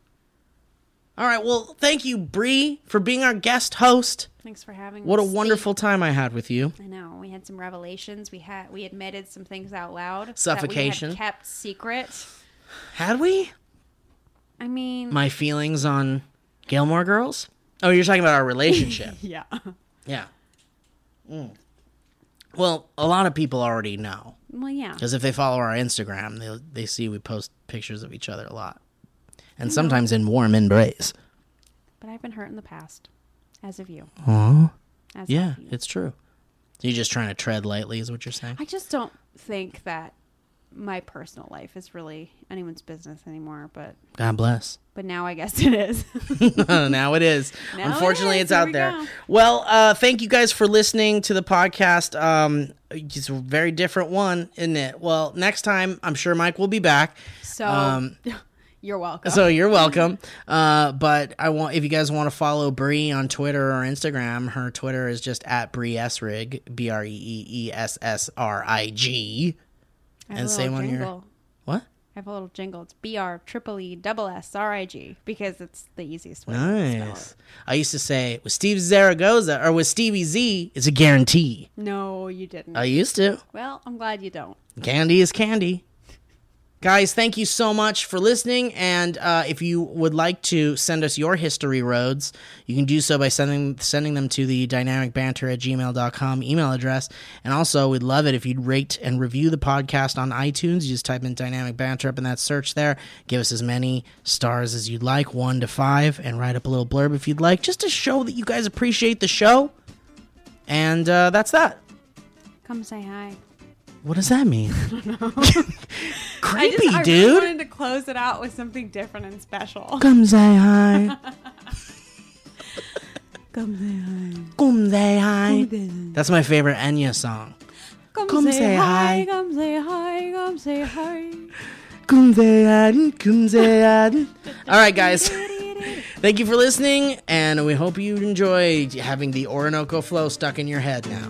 All right, well, thank you, Bree, for being our guest host. Thanks for having us. What a me. Wonderful time I had with you. I know. We had some revelations. We had we admitted some things out loud. Suffocation. That we had kept secret. Had we? I mean, My feelings on Gilmore Girls? Oh, you're talking about our relationship. yeah. yeah. Mm. Well, a lot of people already know Well, yeah. because if they follow our Instagram, they they see we post pictures of each other a lot, and sometimes in warm embrace. But I've been hurt in the past, as of you. Aww. As Yeah, you. it's true. So you're just trying to tread lightly, is what you're saying? I just don't think that my personal life is really anyone's business anymore. But God bless. but now I guess it is. now it is. Now Unfortunately, is. it's Here out we there. go. Well, uh, thank you guys for listening to the podcast. Um, it's a very different one, isn't it? Well, next time, I'm sure Mike will be back. so Um, you're welcome. So you're welcome. Uh, but I want if you guys want to follow Bree on Twitter or Instagram, her Twitter is just at Bree Essrig, B R E E E S S R I G. And a same little on your- What? I have a little jingle. It's B R triple E double S R I G because it's the easiest way. to Nice. it. I used to say with Steve Zaragoza or with Stevie Z, it's a guarantee. No, you didn't. I used to. well, I'm glad you don't. Candy is candy. Guys, thank you so much for listening. And uh, if you would like to send us your history roads, you can do so by sending sending them to the dynamicbanter at gmail.com email address. And also, we'd love it if you'd rate and review the podcast on iTunes. You just type in dynamic banter up in that search there. Give us as many stars as you'd like, one to five, and write up a little blurb if you'd like, just to show that you guys appreciate the show. And uh, that's that. Come say hi. What does that mean? I Creepy, just, I dude. really wanted to close it out with something different and special. Come say hi. Come say hi. Come say hi. That's my favorite Enya song. Come, Come say, say hi. hi. Come say hi. Come say hi. Come say hi. Come say hi. All right, guys. Thank you for listening, and we hope you enjoy having the Orinoco flow stuck in your head now.